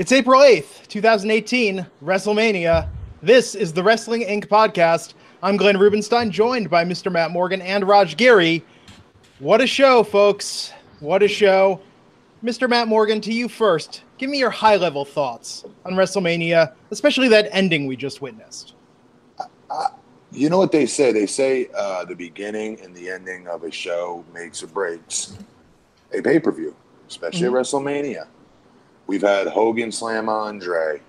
It's April 8th, 2018, WrestleMania. This is the Wrestling Inc. podcast. I'm Glenn Rubenstein, joined by Mr. Matt Morgan and Raj Giri. What a show, folks. What a show. Mr. Matt Morgan, to you first. Give me your high level thoughts on WrestleMania, especially that ending we just witnessed. Uh, you know what they say? They say uh, the beginning and the ending of a show makes or breaks a pay per view, especially mm-hmm. WrestleMania. We've had Hogan slam Andre.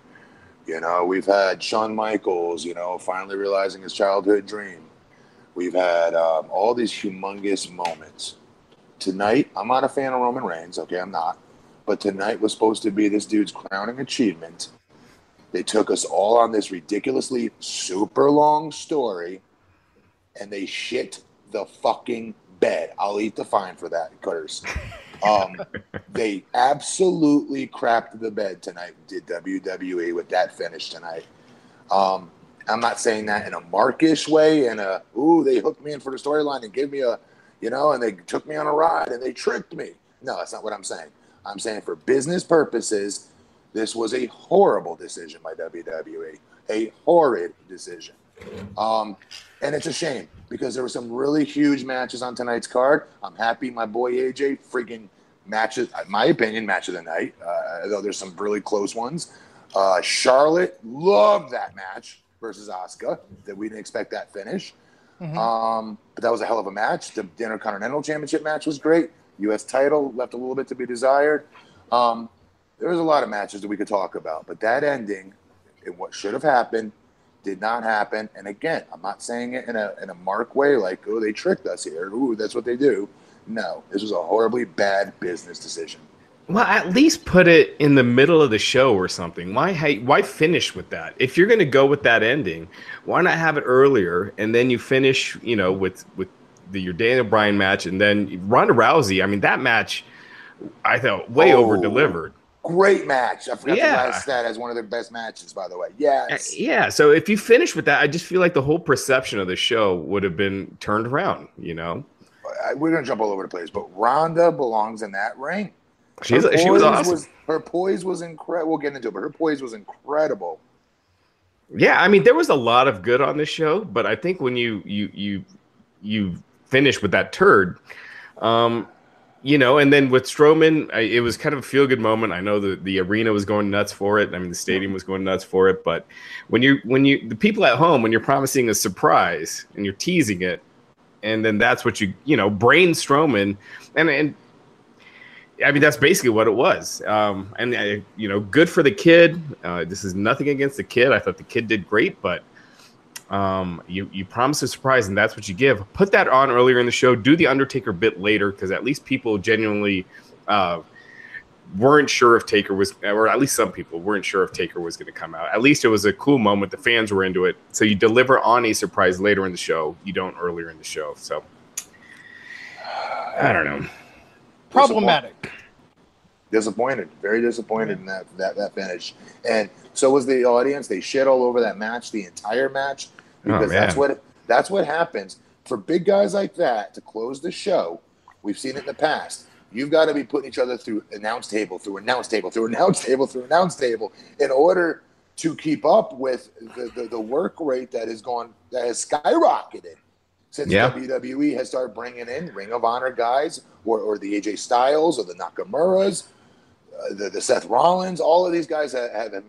You know, we've had Shawn Michaels, you know, finally realizing his childhood dream. We've had um, all these humongous moments. Tonight, I'm not a fan of Roman Reigns. Okay, I'm not. But tonight was supposed to be this dude's crowning achievement. They took us all on this ridiculously super long story and they shit the fucking bed. I'll eat the fine for that, Cutters. Um, they absolutely crapped the bed tonight. Did WWE with that finish tonight? Um, I'm not saying that in a markish way, and a ooh, they hooked me in for the storyline and gave me a, you know, and they took me on a ride and they tricked me. No, that's not what I'm saying. I'm saying for business purposes, this was a horrible decision by WWE, a horrid decision. Um, and it's a shame because there were some really huge matches on tonight's card. I'm happy my boy AJ freaking matches, my opinion, match of the night, uh, though there's some really close ones. Uh, Charlotte loved that match versus Asuka. That we didn't expect that finish. Mm-hmm. Um, but that was a hell of a match. The Intercontinental Championship match was great. U.S. title left a little bit to be desired. Um, there was a lot of matches that we could talk about, but that ending, and what should have happened, did not happen. And again, I'm not saying it in a in a mark way, like oh they tricked us here. Ooh, that's what they do. No, this was a horribly bad business decision. Well, at least put it in the middle of the show or something. Why why finish with that? If you're going to go with that ending, why not have it earlier and then you finish, you know, with with the, your Daniel Bryan match and then Ronda Rousey. I mean, that match I thought way oh, over delivered. Great match. I forgot yeah. to last that as one of their best matches, by the way. Yes. Yeah. So if you finish with that, I just feel like the whole perception of the show would have been turned around, you know? We're going to jump all over the place, but Ronda belongs in that ring. She's, she was awesome. Was, her poise was incredible. We'll get into it, but her poise was incredible. Yeah, I mean, there was a lot of good on this show, but I think when you you you you finish with that turd, um, you know, and then with Strowman, I, it was kind of a feel good moment. I know the, the arena was going nuts for it. I mean, the stadium was going nuts for it. But when you when you the people at home, when you're promising a surprise and you're teasing it, and then that's what you you know Braun Strowman, and and I mean that's basically what it was. Um, and uh, you know, good for the kid. Uh, this is nothing against the kid. I thought the kid did great, but um, you you promise a surprise, and that's what you give. Put that on earlier in the show. Do the Undertaker bit later, because at least people genuinely uh, weren't sure if Taker was, or at least some people weren't sure if Taker was going to come out. At least it was a cool moment. The fans were into it. So you deliver on a surprise later in the show. You don't earlier in the show. So I don't know. Problematic. Disappointed. Very disappointed in that that that finish. And so was the audience. They shit all over that match, the entire match because oh, that's what that's what happens for big guys like that to close the show. We've seen it in the past. You've got to be putting each other through announce table, through announce table, through announce table, through announce table, in order to keep up with the, the, the work rate that has gone that has skyrocketed since yeah. WWE has started bringing in Ring of Honor guys, or, or the AJ Styles, or the Nakamura's, uh, the, the Seth Rollins. All of these guys have, have uh,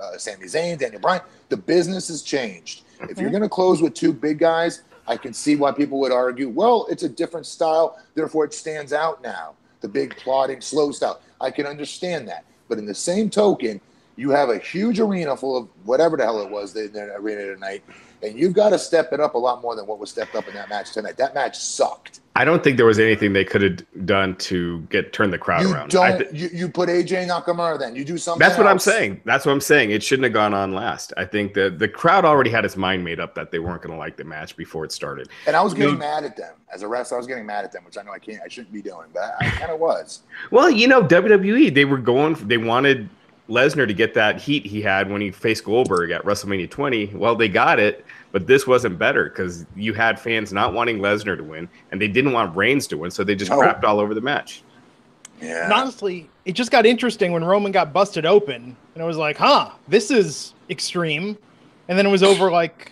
uh, Sami Zayn, Daniel Bryan. The business has changed. If you're going to close with two big guys, I can see why people would argue, well, it's a different style, therefore it stands out now. The big plotting, slow style. I can understand that. But in the same token, you have a huge arena full of whatever the hell it was in the arena tonight, and you've got to step it up a lot more than what was stepped up in that match tonight. That match sucked. I don't think there was anything they could have done to get turn the crowd you around. Don't th- you, you put AJ Nakamura then you do something. That's what else. I'm saying. That's what I'm saying. It shouldn't have gone on last. I think that the crowd already had its mind made up that they weren't going to like the match before it started. And I was getting you, mad at them as a wrestler. I was getting mad at them, which I know I can't. I shouldn't be doing, but I kind of was. Well, you know, WWE they were going. They wanted Lesnar to get that heat he had when he faced Goldberg at WrestleMania 20. Well, they got it but this wasn't better because you had fans not wanting Lesnar to win, and they didn't want Reigns to win, so they just crapped all over the match. Yeah. And honestly, it just got interesting when Roman got busted open, and it was like, huh, this is extreme. And then it was over like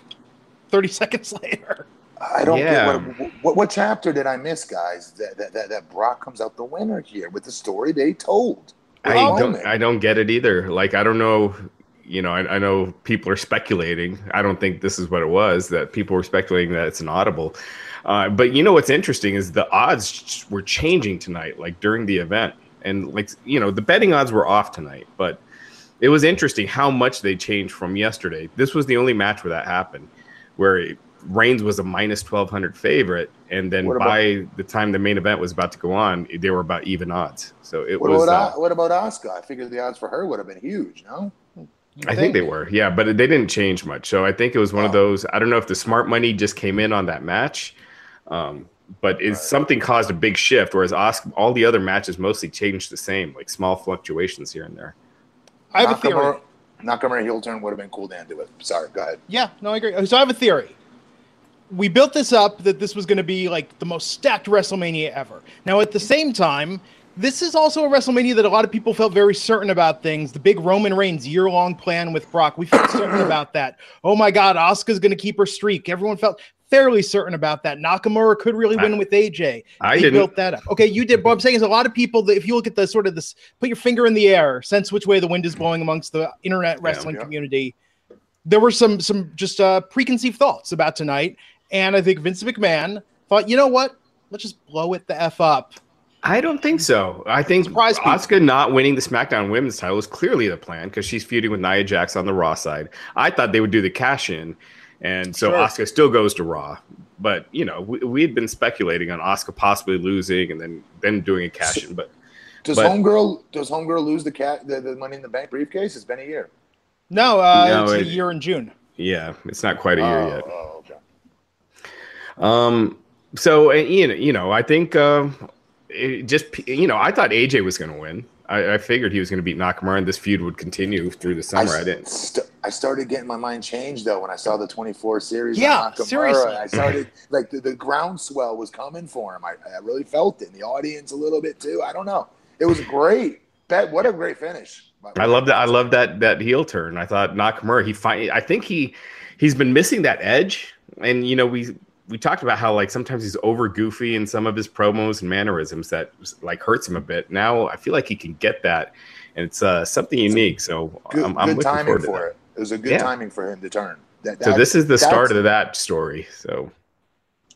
30 seconds later. I don't Yeah. get what, what what chapter did I miss, guys? That, that that that Brock comes out the winner here with the story they told. I don't I don't get it either. Like I don't know, you know, I, I know people are speculating. I don't think this is what it was that people were speculating that it's an audible. Uh, but you know what's interesting is the odds were changing tonight, like during the event, and like you know the betting odds were off tonight, but it was interesting how much they changed from yesterday. This was the only match where that happened, where Reigns was a minus twelve hundred favorite, and then about- by the time the main event was about to go on, they were about even odds. So it What was. about uh, what about Asuka? I figured the odds for her would have been huge. No, I think they were, yeah, but they didn't change much. So I think it was one of Oh. those. I don't know if the smart money just came in on that match, um, but it's Right. something caused a big shift. Whereas Asuka, all the other matches mostly changed the same, like small fluctuations here and there. I have a theory. Nakamura, Nakamura heel turn would have been cool to end it with. Sorry, go ahead. Yeah, no, I agree. So I have a theory. We built this up that this was going to be like the most stacked WrestleMania ever. Now, at the same time, this is also a WrestleMania that a lot of people felt very certain about things. The big Roman Reigns year long plan with Brock. We felt certain about that. Oh my God, Asuka's going to keep her streak. Everyone felt fairly certain about that. Nakamura could really win with AJ. I they didn't. built that up. Okay, you did. What I'm saying is a lot of people that if you look at the sort of this, put your finger in the air, sense which way the wind is blowing amongst the internet wrestling yeah. community. There were some some just uh, preconceived thoughts about tonight, and I think Vince McMahon thought, you know what? Let's just blow it the f up. I don't think so. I think Surprise people. Asuka not winning the SmackDown Women's title is clearly the plan because she's feuding with Nia Jax on the Raw side. I thought they would do the cash in, and so Sure. Asuka still goes to Raw. But you know, we, we had been speculating on Asuka possibly losing and then then doing a cash in. But Does But- homegirl does homegirl lose the cat the, the money in the bank briefcase? It's been a year. No, uh, No, it's a year in June. yeah, it's not quite a year oh, yet. oh, okay. Um, so uh, you know, you know, I think uh, it just you know, I thought AJ was going to win. I, I figured he was going to beat Nakamura, and this feud would continue through the summer. I, s- didn't. st- I started getting my mind changed though when I saw the 24 series. Yeah, Nakamura. seriously. I started like the, the groundswell was coming for him. I, I really felt it. in The audience a little bit too. I don't know. It was great. That what a great finish. I love that. I love that that heel turn. I thought Nakamura. He find. I think he he's been missing that edge. And you know we we talked about how like sometimes he's over goofy in some of his promos and mannerisms that like hurts him a bit. Now I feel like he can get that, and it's uh, something unique. So Good, I'm, I'm good looking timing for that. it. It was a good Yeah. timing for him to turn. That, So this is the start of that story. So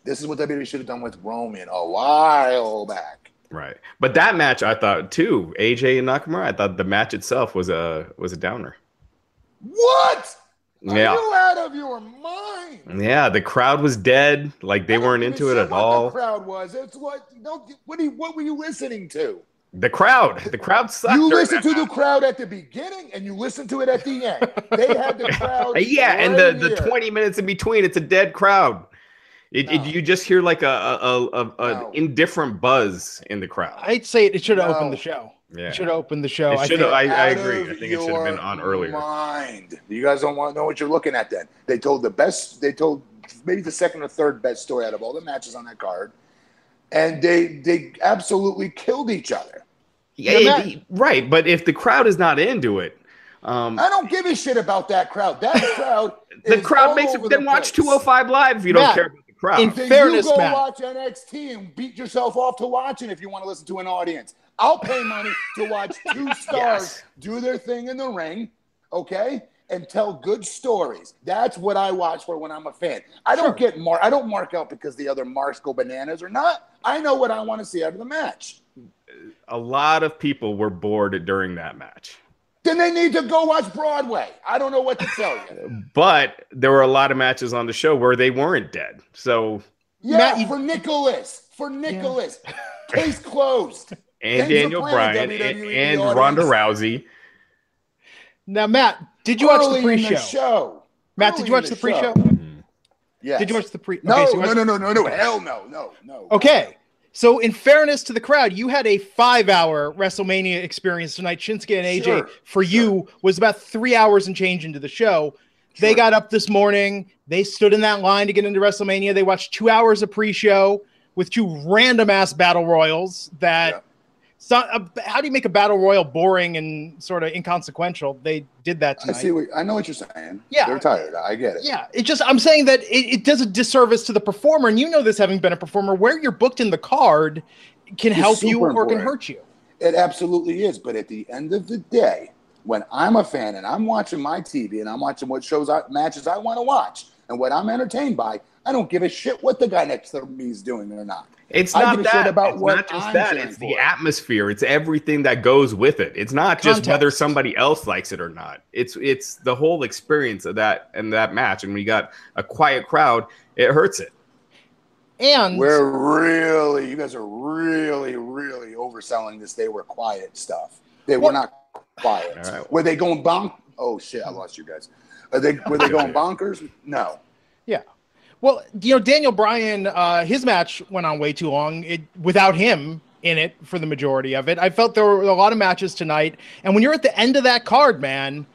This is what WWE should have done with Roman a while back. right, but that match I thought too. AJ and Nakamura. I thought the match itself was a was a downer. What? Yeah. Are you out of your mind? Yeah, the crowd was dead. Like they weren't into it at what all. The crowd was. It's what. Don't. What? You, what were you listening to? The crowd, the crowd sucked. You during listened to the crowd at the beginning and you listened to it at the end. They had the crowd. Yeah, and the, right the 20 minutes in between, it's a dead crowd. It, it- you just hear like a, a, a, a, a No. indifferent buzz in the crowd. I'd say it, should have No. opened the show. Yeah. It should open the show. It I should think- have. I, I agree. I think it should have been on earlier. Mind. You guys don't want to know what you're looking at. Then they told the best. They told maybe the second or third best story out of all the matches on that card, and they they absolutely killed each other. Yeah, Yeah, it- right. But if the crowd is not into it, um, I don't give a shit about that crowd. That crowd. the is crowd all makes it. Then the watch place. 205 Live if you don't Matt, care about the crowd. in- Fairness, you go Matt. watch NXT and beat yourself off to watching if you want to listen to an audience. I'll pay money to watch two stars Yes. do their thing in the ring, okay, and tell good stories. That's what I watch for when I'm a fan. I don't get mark. I don't mark out because the other marks go bananas or not. I know what I want to see out of the match. a lot of people were bored during that match. Then they need to go watch Broadway. I don't know what to tell you. But there were a lot of matches on the show where they weren't dead. So Yeah, Matt, for Nicholas. For Nicholas. Case closed. and Things Daniel Bryan and, WWE and audience. Ronda Rousey. Now, Matt, did you watch the pre-show? show. Matt, Early did you watch in the pre-show? Yes. Did you watch the pre? No, okay, so you no, no, no, no, no. Hell no, no, no. Okay. So, in fairness to the crowd, you had a five-hour WrestleMania experience tonight. Shinsuke and AJ, Sure, for you, was about three hours and change into the show. They got up this morning. They stood in that line to get into WrestleMania. They watched two hours of pre-show with two random ass battle royals that Yeah. So, uh, how do you make a battle royal boring and sort of inconsequential? They did that Tonight. I see. What, I know what you're saying. Yeah. they're tired. I get it. Yeah, it just I'm saying that it, it does a disservice to the performer, and you know this having been a performer, where you're booked in the card can It's help you or can hurt you. It absolutely is. But at the end of the day, when I'm a fan and I'm watching my TV and I'm watching what shows, I, matches I want to watch, and what I'm entertained by, I don't give a shit what the guy next to me is doing or not. It's not give that. about it's what not just I'm that. cheering It's the atmosphere. It's everything that goes with it. It's not just whether somebody else likes it or not. It's it's the whole experience of that and that match. And we got a quiet crowd, it hurts it. And We're really, you guys are really, really overselling this. They were quiet stuff. They Well- were not quiet. All right. Were they going bonk? Oh shit! I lost you guys. Are they were they going bonkers? No. yeah, well, you know, Daniel Bryan, uh, his match went on way too long. It without him in it for the majority of it. I felt there were a lot of matches tonight, and when you're at the end of that card, man.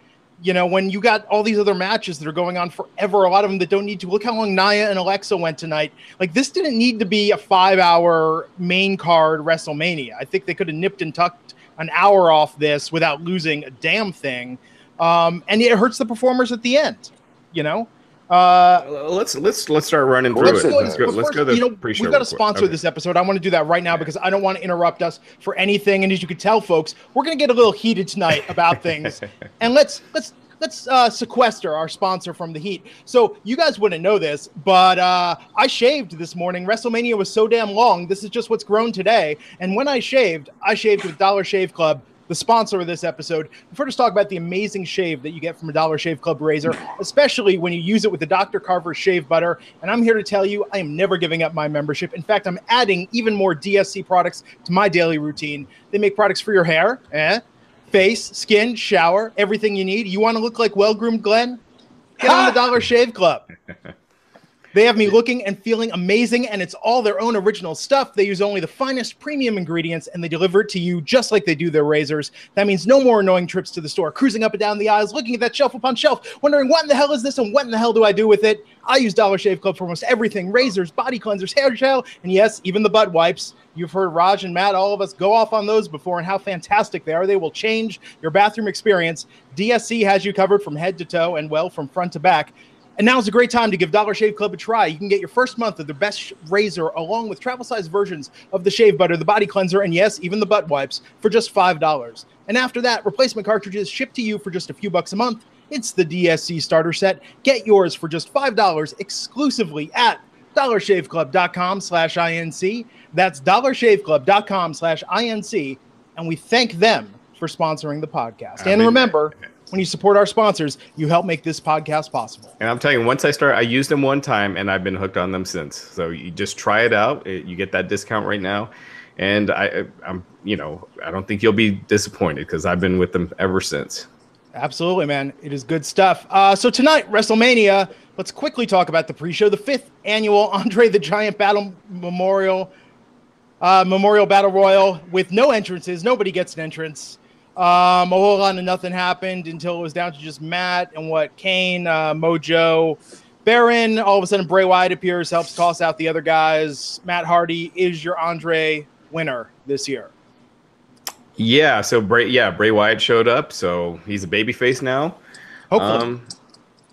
You know, when you got all these other matches that are going on forever, a lot of them that don't need to. Look how long Nia and Alexa went tonight. Like, this didn't need to be a five hour main card WrestleMania. I think they could have nipped and tucked an hour off this without losing a damn thing. Um, and it hurts the performers at the end, you know? Uh, Let's let's let's start running through let's it. go- Let's go. well, Let's first, go to you know. We've got to sponsor Okay. this episode. I want to do that right now because I don't want to interrupt us for anything. And as you can tell, folks, we're going to get a little heated tonight about things. and let's let's let's uh, sequester our sponsor from the heat. So you guys wouldn't know this, but uh, I shaved this morning. WrestleMania was so damn long. This is just what's grown today. And when I shaved, I shaved with Dollar Shave Club. The sponsor of this episode. Heard us talk about the amazing shave that you get from a Dollar Shave Club razor, especially when you use it with the Dr. Carver shave butter. And I'm here to tell you, I am never giving up my membership. In fact, I'm adding even more DSC products to my daily routine. They make products for your hair, eh? face, skin, shower, everything you need. You want to look like well groomed Glenn? Get on the Dollar Shave Club. They have me looking and feeling amazing, and it's all their own original stuff. They use only the finest premium ingredients, and they deliver it to you just like they do their razors. That means no more annoying trips to the store, cruising up and down the aisles, looking at that shelf upon shelf, wondering what in the hell is this and what in the hell do I do with it. I use Dollar Shave Club for almost everything razors, body cleansers, hair gel, and yes, even the butt wipes. You've heard Raj and Matt, all of us go off on those before and how fantastic they are. They will change your bathroom experience. DSC has you covered from head to toe and, well, from front to back. And now is a great time to give Dollar Shave Club a try. You can get your first month of their best razor along with travel size versions of the shave butter, the body cleanser, and yes, even the butt wipes for just $5. And after that, replacement cartridges shipped to you for just a few bucks a month. It's the DSC starter set. Get yours for just $5 exclusively at dollarshaveclub.com slash INC. That's dollarshaveclub.com slash INC. And we thank them for sponsoring the podcast. I and mean- remember, when you support our sponsors, you help make this podcast possible. And I'm telling you, once I start, I used them one time, and I've been hooked on them since. So you just try it out. It- you get that discount right now, and I, I'm, you know, I don't think you'll be disappointed because I've been with them ever since. Absolutely, man. It is good stuff. Uh, so tonight, WrestleMania. Let's quickly talk about the pre-show, the fifth annual Andre the Giant Battle Memorial uh, Memorial Battle Royal with no entrances. Nobody gets an entrance. Um, a whole lot of nothing happened until it was down to just Matt and what Kane, uh, Mojo, Baron. All of a sudden, Bray Wyatt appears, helps toss out the other guys. Matt Hardy is your Andre winner this year. Yeah. So Bray, yeah, Bray Wyatt showed up, so he's a babyface now. Hopefully, Um,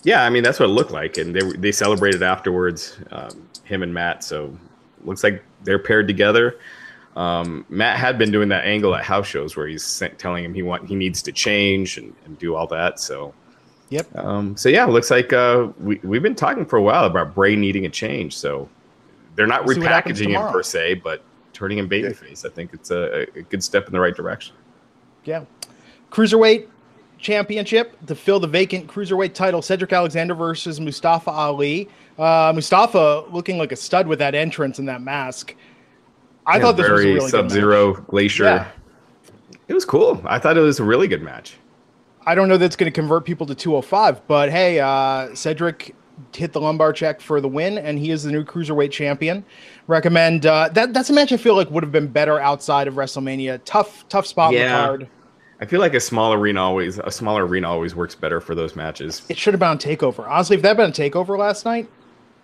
yeah, I mean that's what it looked like, and they they celebrated afterwards, um, him and Matt. So looks like they're paired together. Um, Matt had been doing that angle at house shows where he's telling him he want he needs to change and, and do all that. So Yep. Um, so yeah, it looks like uh, we we've been talking for a while about Bray needing a change. So they're not We'll see what happens repackaging him per se, but turning him babyface. I think it's a, a good step in the right direction. Yeah. Cruiserweight championship to fill the vacant cruiserweight title. Cedric Alexander versus Mustafa Ali. Uh, Mustafa looking like a stud with that entrance and that mask. I thought this was a really good Sub match. Zero Glacier. Yeah. It was cool. I thought it was a really good match. I don't know that's going to convert people to 205, but hey, uh, Cedric hit the lumbar check for the win, and he is the new cruiserweight champion. Recommend uh, that. That's a match I feel like would have been better outside of WrestleMania. Tough, tough spot Yeah. card. I feel like a small arena always a smaller arena always works better for those matches. It should have been on Takeover. Honestly, if that had been Takeover last night,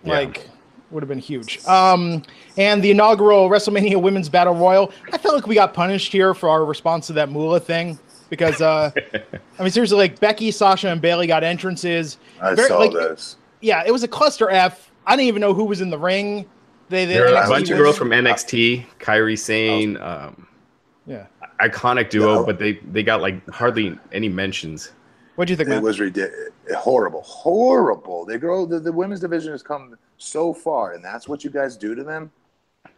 Yeah. like would have been huge. Um, and the inaugural WrestleMania Women's Battle Royal. I felt like we got punished here for our response to that Moolah thing because, uh, I mean, seriously, like Becky, Sasha, and Bayley got entrances. I Very- saw like, this. Yeah, it was a cluster F. I didn't even know who was in the ring. They, they There are a NXT bunch of girls from NXT, Kairi Sane, um, Yeah. iconic duo, No. but they they got like hardly any mentions. What do you think, It man? was ridiculous. Horrible. Horrible. They grow the, the women's division has come so far, and that's what you guys do to them.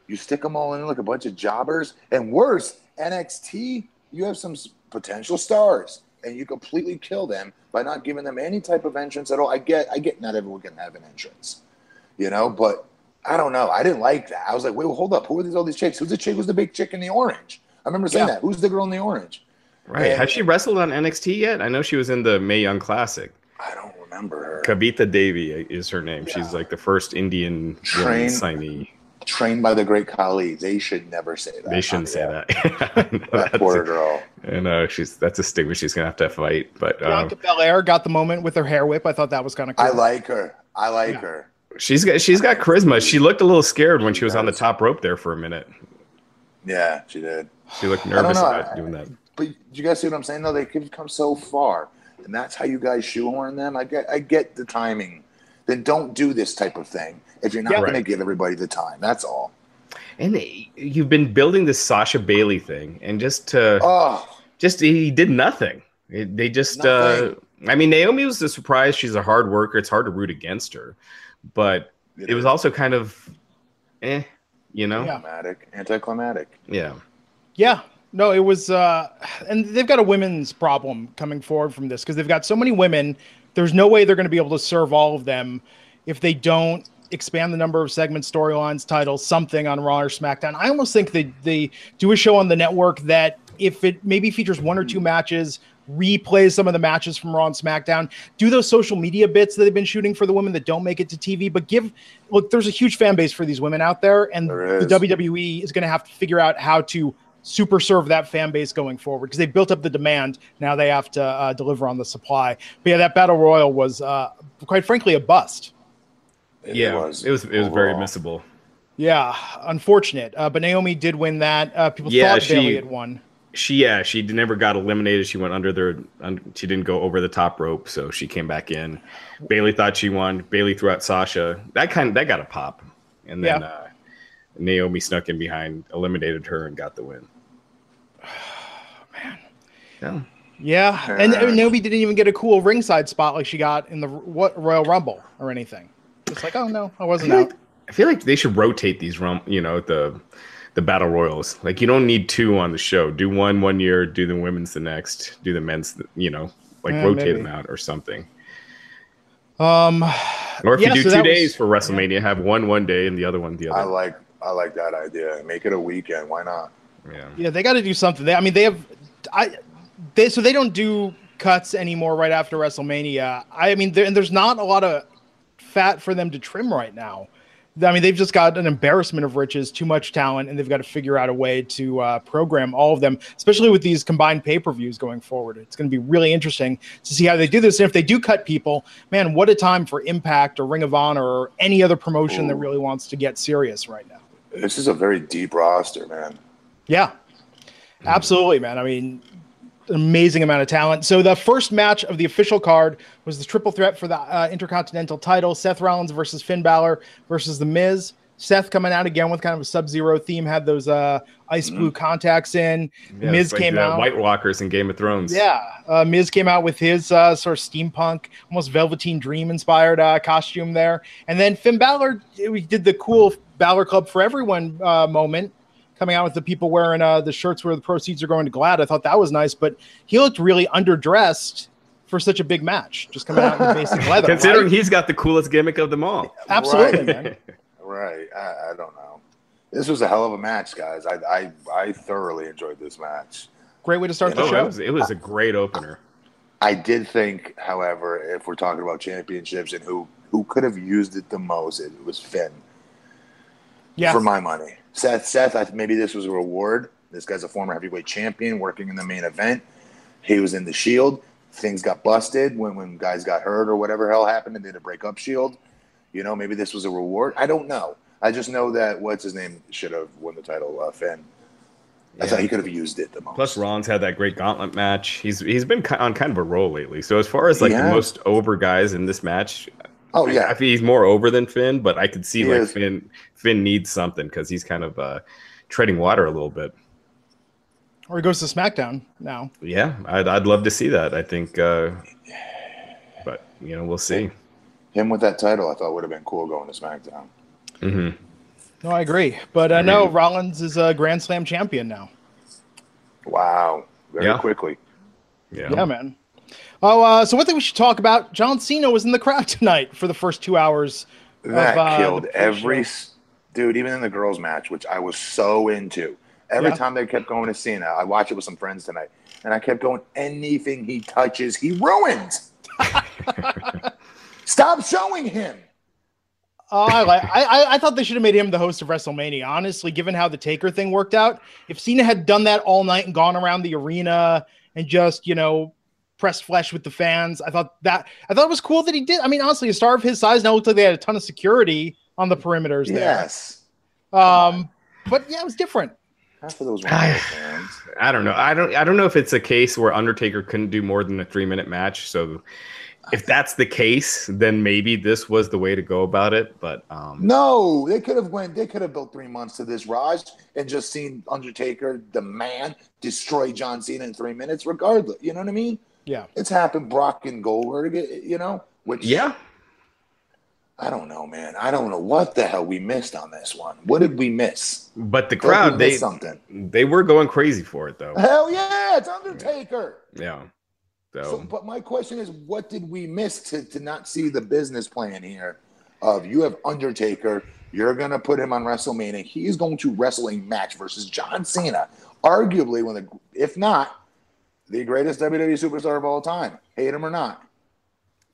You stick them all in like a bunch of jobbers. And worse, NXT, you have some potential stars, and you completely kill them by not giving them any type of entrance at all. I get I get not everyone can have an entrance. You know, but I don't know. I didn't like that. I was like, wait, hold up. Who are these all these chicks? Who's the chick? Who's the big chick in the orange? I remember saying Yeah. that. Who's the girl in the orange? Right? And- Has she wrestled on NXT yet? I know she was in the Mae Young Classic. I don't remember her. Kavita Devi is her name. She's like the first Indian woman Train- signee. trained by the great Khali. They should never say that. They shouldn't say Yeah. that. Know, That that's poor a- girl. I know she's that's a stigma she's gonna have to fight. But um, Bianca Belair got the moment with her hair whip. I thought that was kind of cool. I like her. I like Yeah. her. she's got she's got charisma. She looked a little scared when she was on the top rope there for a minute. Yeah, she did. She looked nervous know. about doing that. But you guys see what I'm saying? though? they could come so far, and that's how you guys shoehorn them. I get, I get the timing. Then don't do this type of thing if you're not Yeah. going to give everybody the time. That's all. And they- you've been building this Sasha Bayley thing, and just to Oh, just he did nothing. It- they just uh I mean Naomi was a surprise. She's a hard worker. It's hard to root against her, but it was also kind of eh, you know. Yeah. anticlimactic. Anticlimactic. Yeah. Yeah. No, it was, uh, and they've got a women's problem coming forward from this because they've got so many women. There's no way they're going to be able to serve all of them if they don't expand the number of segments, storylines, titles, something on Raw or SmackDown. I almost think they they do a show on the network that if it maybe features one or two matches, replays some of the matches from Raw and SmackDown, do those social media bits that they've been shooting for the women that don't make it to TV, but give look, there's a huge fan base for these women out there, and the. WWE is going to have to figure out how to super serve that fan base going forward because they built up the demand. Now they have to uh, deliver on the supply. But yeah, that battle royal was, uh, quite frankly, a bust. It yeah. was. it was it was very missable. Yeah, unfortunate. Uh, but Naomi did win that. Uh, people Yeah, thought she- Bayley had won. She yeah, she never got eliminated. She went under their un, she didn't go over the top rope, so she came back in. Bayley thought she won. Bayley threw out Sasha. That kind of, that got a pop. And then Yeah. uh Naomi snuck in behind, eliminated her and got the win. Man. Yeah. Yeah, and, Yeah. and Naomi didn't even get a cool ringside spot like she got in the what Royal Rumble or anything. It's like, oh no, I wasn't I out. like, I feel like they should rotate these rum, you know, the the battle royals. Like you don't need two on the show. Do one one year, do the women's the next, do the men's, the, you know, like Yeah, rotate maybe. them out or something. Um, Or if Yeah, you do that two was- days for WrestleMania, have one one day and the other one the other. I other. like. I like that idea. Make it a weekend. Why not? yeah. Yeah, they got to do something. They, I mean, they have, I, they so they don't do cuts anymore right after WrestleMania. I mean, there, and there's not a lot of fat for them to trim right now. I mean, they've just got an embarrassment of riches, too much talent, and they've got to figure out a way to uh, program all of them, especially with these combined pay per views going forward. It's going to be really interesting to see how they do this. And if they do cut people, man, what a time for Impact or Ring of Honor or any other promotion that really wants to get serious right now. This is a very deep roster, man. Yeah, absolutely, man. I mean, an amazing amount of talent. So the first match of the official card was the triple threat for the uh, Intercontinental title: Seth Rollins versus Finn Balor versus The Miz. Seth coming out again with kind of a Sub-Zero theme, had those uh, ice blue contacts in. Yeah, Miz like came out. White Walkers in Game of Thrones. Yeah, uh, Miz came out with his uh, sort of steampunk, almost Velveteen Dream inspired uh, costume there, and then Finn Balor we did the cool Balor Club for Everyone uh, moment, coming out with the people wearing uh, the shirts where the proceeds are going to GLAAD. I thought that was nice, but he looked really underdressed for such a big match, just coming out in the basic leather. Considering right? he's got the coolest gimmick of them all. Absolutely, Right. man. Right. I, I don't know. This was a hell of a match, guys. I I, I thoroughly enjoyed this match. Great way to start the Oh, it show. was, it was a great opener. I did think, however, if we're talking about championships and who who could have used it the most, it was Finn. Yeah, For my money, Seth. Seth. I, maybe this was a reward. This guy's a former heavyweight champion, working in the main event. He was in the Shield. Things got busted when when guys got hurt or whatever hell happened, and they had to break up Shield. You know, maybe this was a reward. I don't know. I just know that what's his name should have won the title. Uh, Finn. I Yeah. thought he could have used it the most. Plus, Ron's had that great gauntlet match. He's he's been on kind of a roll lately. So as far as like Yeah. the most over guys in this match, oh yeah, I yeah, feel he's more over than Finn. But I could see He like is. Finn Finn needs something because he's kind of uh, treading water a little bit. Or he goes to SmackDown now. Yeah, I'd I'd love to see that. I think, uh, but you know, we'll see. him with that title, I thought would have been cool going to SmackDown. Mm-hmm. No, I agree. But uh, no, Rollins is a Grand Slam champion now. Wow, very Yeah. quickly. Yeah. Yeah, man. Oh, uh, so one thing we should talk about: John Cena was in the crowd tonight for the first two hours. That uh, killed every dude, even in the girls' match, which I was so into. Every Yeah. time they kept going to Cena, I watched it with some friends tonight, and I kept going. Anything he touches, he ruins. Stop showing him. Oh, I like. I, I I thought they should have made him the host of WrestleMania. Honestly, given how the Taker thing worked out, if Cena had done that all night and gone around the arena and just you know pressed flesh with the fans, I thought that I thought it was cool that he did. I mean, honestly, a star of his size now looked like they had a ton of security on the perimeters Yes, there. Um, but yeah, it was different. half of those were Metal fans. I don't know. I don't. I don't know if it's a case where Undertaker couldn't do more than a three minute match. So, if that's the case, then maybe this was the way to go about it. But um, No, they could have went. They could have built three months to this Raj and just seen Undertaker, the man, destroy John Cena in three minutes. Regardless, you know what I mean? Yeah. It's happened. Brock and Goldberg, you know, which yeah, I don't know, man. I don't know what the hell we missed on this one. What did we miss? but the crowd they something. they were going crazy for it though. Hell yeah, it's Undertaker. Yeah. So, So but my question is, what did we miss to, to not see the business plan here? Of you have Undertaker, you're gonna put him on WrestleMania. He's going to wrestle a match versus John Cena, arguably one of the, if not, the greatest WWE superstar of all time. Hate him or not.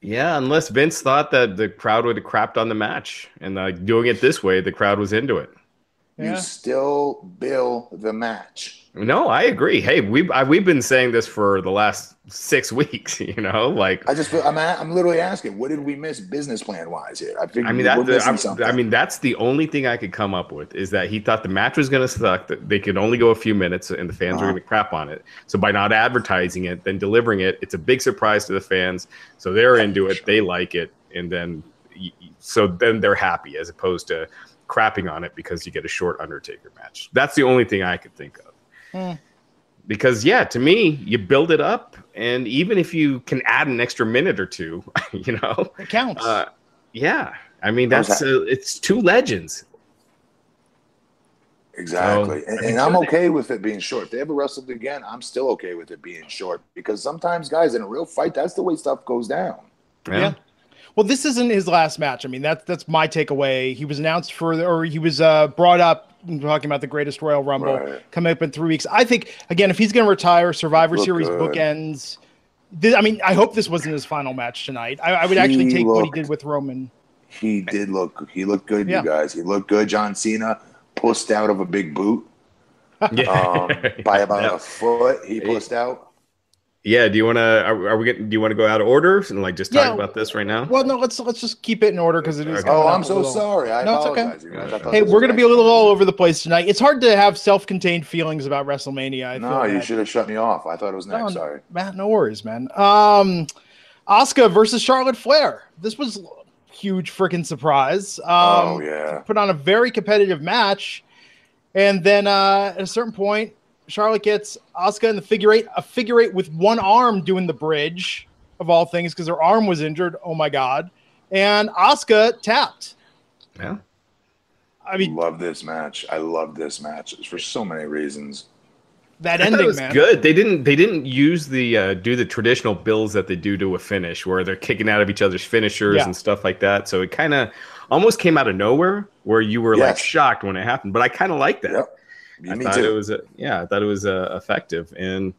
yeah, unless Vince thought that the crowd would have crapped on the match, and uh, doing it this way, the crowd was into it. You still bill the match. No, I agree. Hey, we've I, we've been saying this for the last six weeks. You know, like I just feel I'm, a- I'm literally asking, what did we miss business plan wise here? I think I mean, we're that, missing I, something. I mean, that's the only thing I could come up with is that he thought the match was going to suck, that they could only go a few minutes, and the fans were Uh-huh. going to crap on it. So by not advertising it, then delivering it, it's a big surprise to the fans. So they're into it, they like it, and then y- y- so then they're happy as opposed to crapping on it because you get a short Undertaker match. That's the only thing I could think of. Hmm. Because yeah, to me, you build it up, and even if you can add an extra minute or two, you know, It counts. uh, yeah, I mean that's that? uh, it's two legends. Exactly. So, and, I mean, and I'm okay with it being short. If they ever wrestled again, I'm still okay with it being short because sometimes, guys, in a real fight, that's the way stuff goes down. Yeah. Yeah. Well, this isn't his last match. I mean, that's that's my takeaway. He was announced for, or he was uh, brought up talking about the greatest Royal Rumble Right. coming up in three weeks. I think again, if he's going to retire, Survivor Look Series good. bookends. This, I mean, I hope this wasn't his final match tonight. I, I would actually He take what he did with Roman. He did look. He looked good, Yeah. you guys. He looked good. John Cena pushed out of a big boot Yeah. um, by about Yeah. a foot. He pushed out. Yeah, Do you want to? Are, are we getting? Do you want to go out of order and like just talk Yeah. about this right now? Well, no, let's let's just keep it in order because it is. Okay. Oh, I'm so little- sorry. I No, it's okay. apologize. you guys. I thought Hey, we're going to be a little all over the place tonight. It's hard to have self-contained feelings about WrestleMania. I No, you should have shut me off. I thought it was next. No, sorry. Matt, no worries, man. Um, Asuka versus Charlotte Flair. This was a huge freaking surprise. Um, oh yeah. Put on a very competitive match, and then uh, at a certain point, Charlotte gets Asuka in the figure eight, a figure eight with one arm doing the bridge of all things because her arm was injured. Oh my god! And Asuka tapped. Yeah. I mean, love this match. I love this match for so many reasons. that I ending, it was man. good. They didn't. They didn't use the uh, do the traditional bills that they do to a finish, where they're kicking out of each other's finishers Yeah. and stuff like that. So it kind of almost came out of nowhere, where you were like shocked when it happened. But I kind of like that. Yep. I Me thought it was uh, yeah, I thought it was uh, effective, and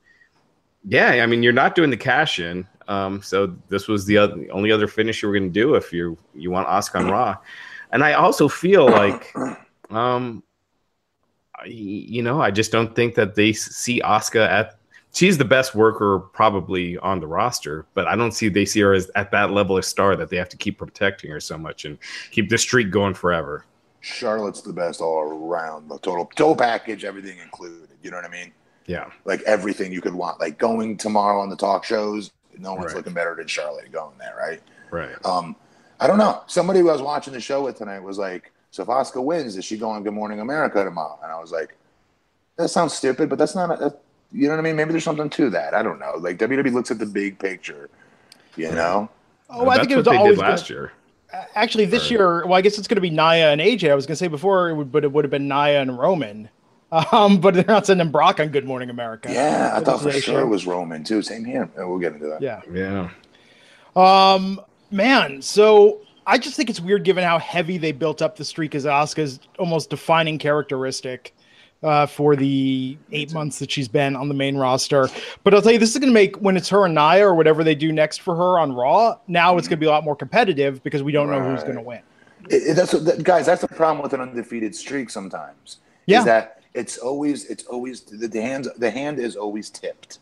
yeah, I mean you're not doing the cash in, um, so this was the, other, the only other finish you were going to do if you you want Asuka on Raw, and I also feel like, um, I, you know, I just don't think that they see Asuka at she's the best worker probably on the roster, but I don't see they see her as at that level of star that they have to keep protecting her so much and keep the streak going forever. Charlotte's the best all around, the total total package, everything included. You know what I mean? Yeah. Like everything you could want. Like going tomorrow on the talk shows, no one's Right. looking better than Charlotte going there, right? Right. Um, I don't know. Somebody who I was watching the show with tonight was like, "So if Asuka wins, is she going Good Morning America tomorrow?" And I was like, "That sounds stupid, but that's not. A, that- you know what I mean? Maybe there's something to that. I don't know. Like WWE looks at the big picture, you know? Oh, I think it was they always did gonna- last year. Actually, this year, well, I guess it's going to be Naya and AJ. I was going to say before, it would, but it would have been Naya and Roman. Um, but they're not sending Brock on Good Morning America. Yeah, I thought for sure it was Roman too. Same here. Uh, We'll get into that. Yeah. Yeah. Um, man, so I just think it's weird given how heavy they built up the streak as Asuka's almost defining characteristic uh, for the eight months that she's been on the main roster. But I'll tell you, this is going to make when it's her and Nia or whatever they do next for her on Raw. Now it's going to be a lot more competitive because we don't know who's going to win. It, it- that's that, guys. That's the problem with an undefeated streak. Sometimes, Yeah. is that it's always it's always the, the hand the hand is always tipped.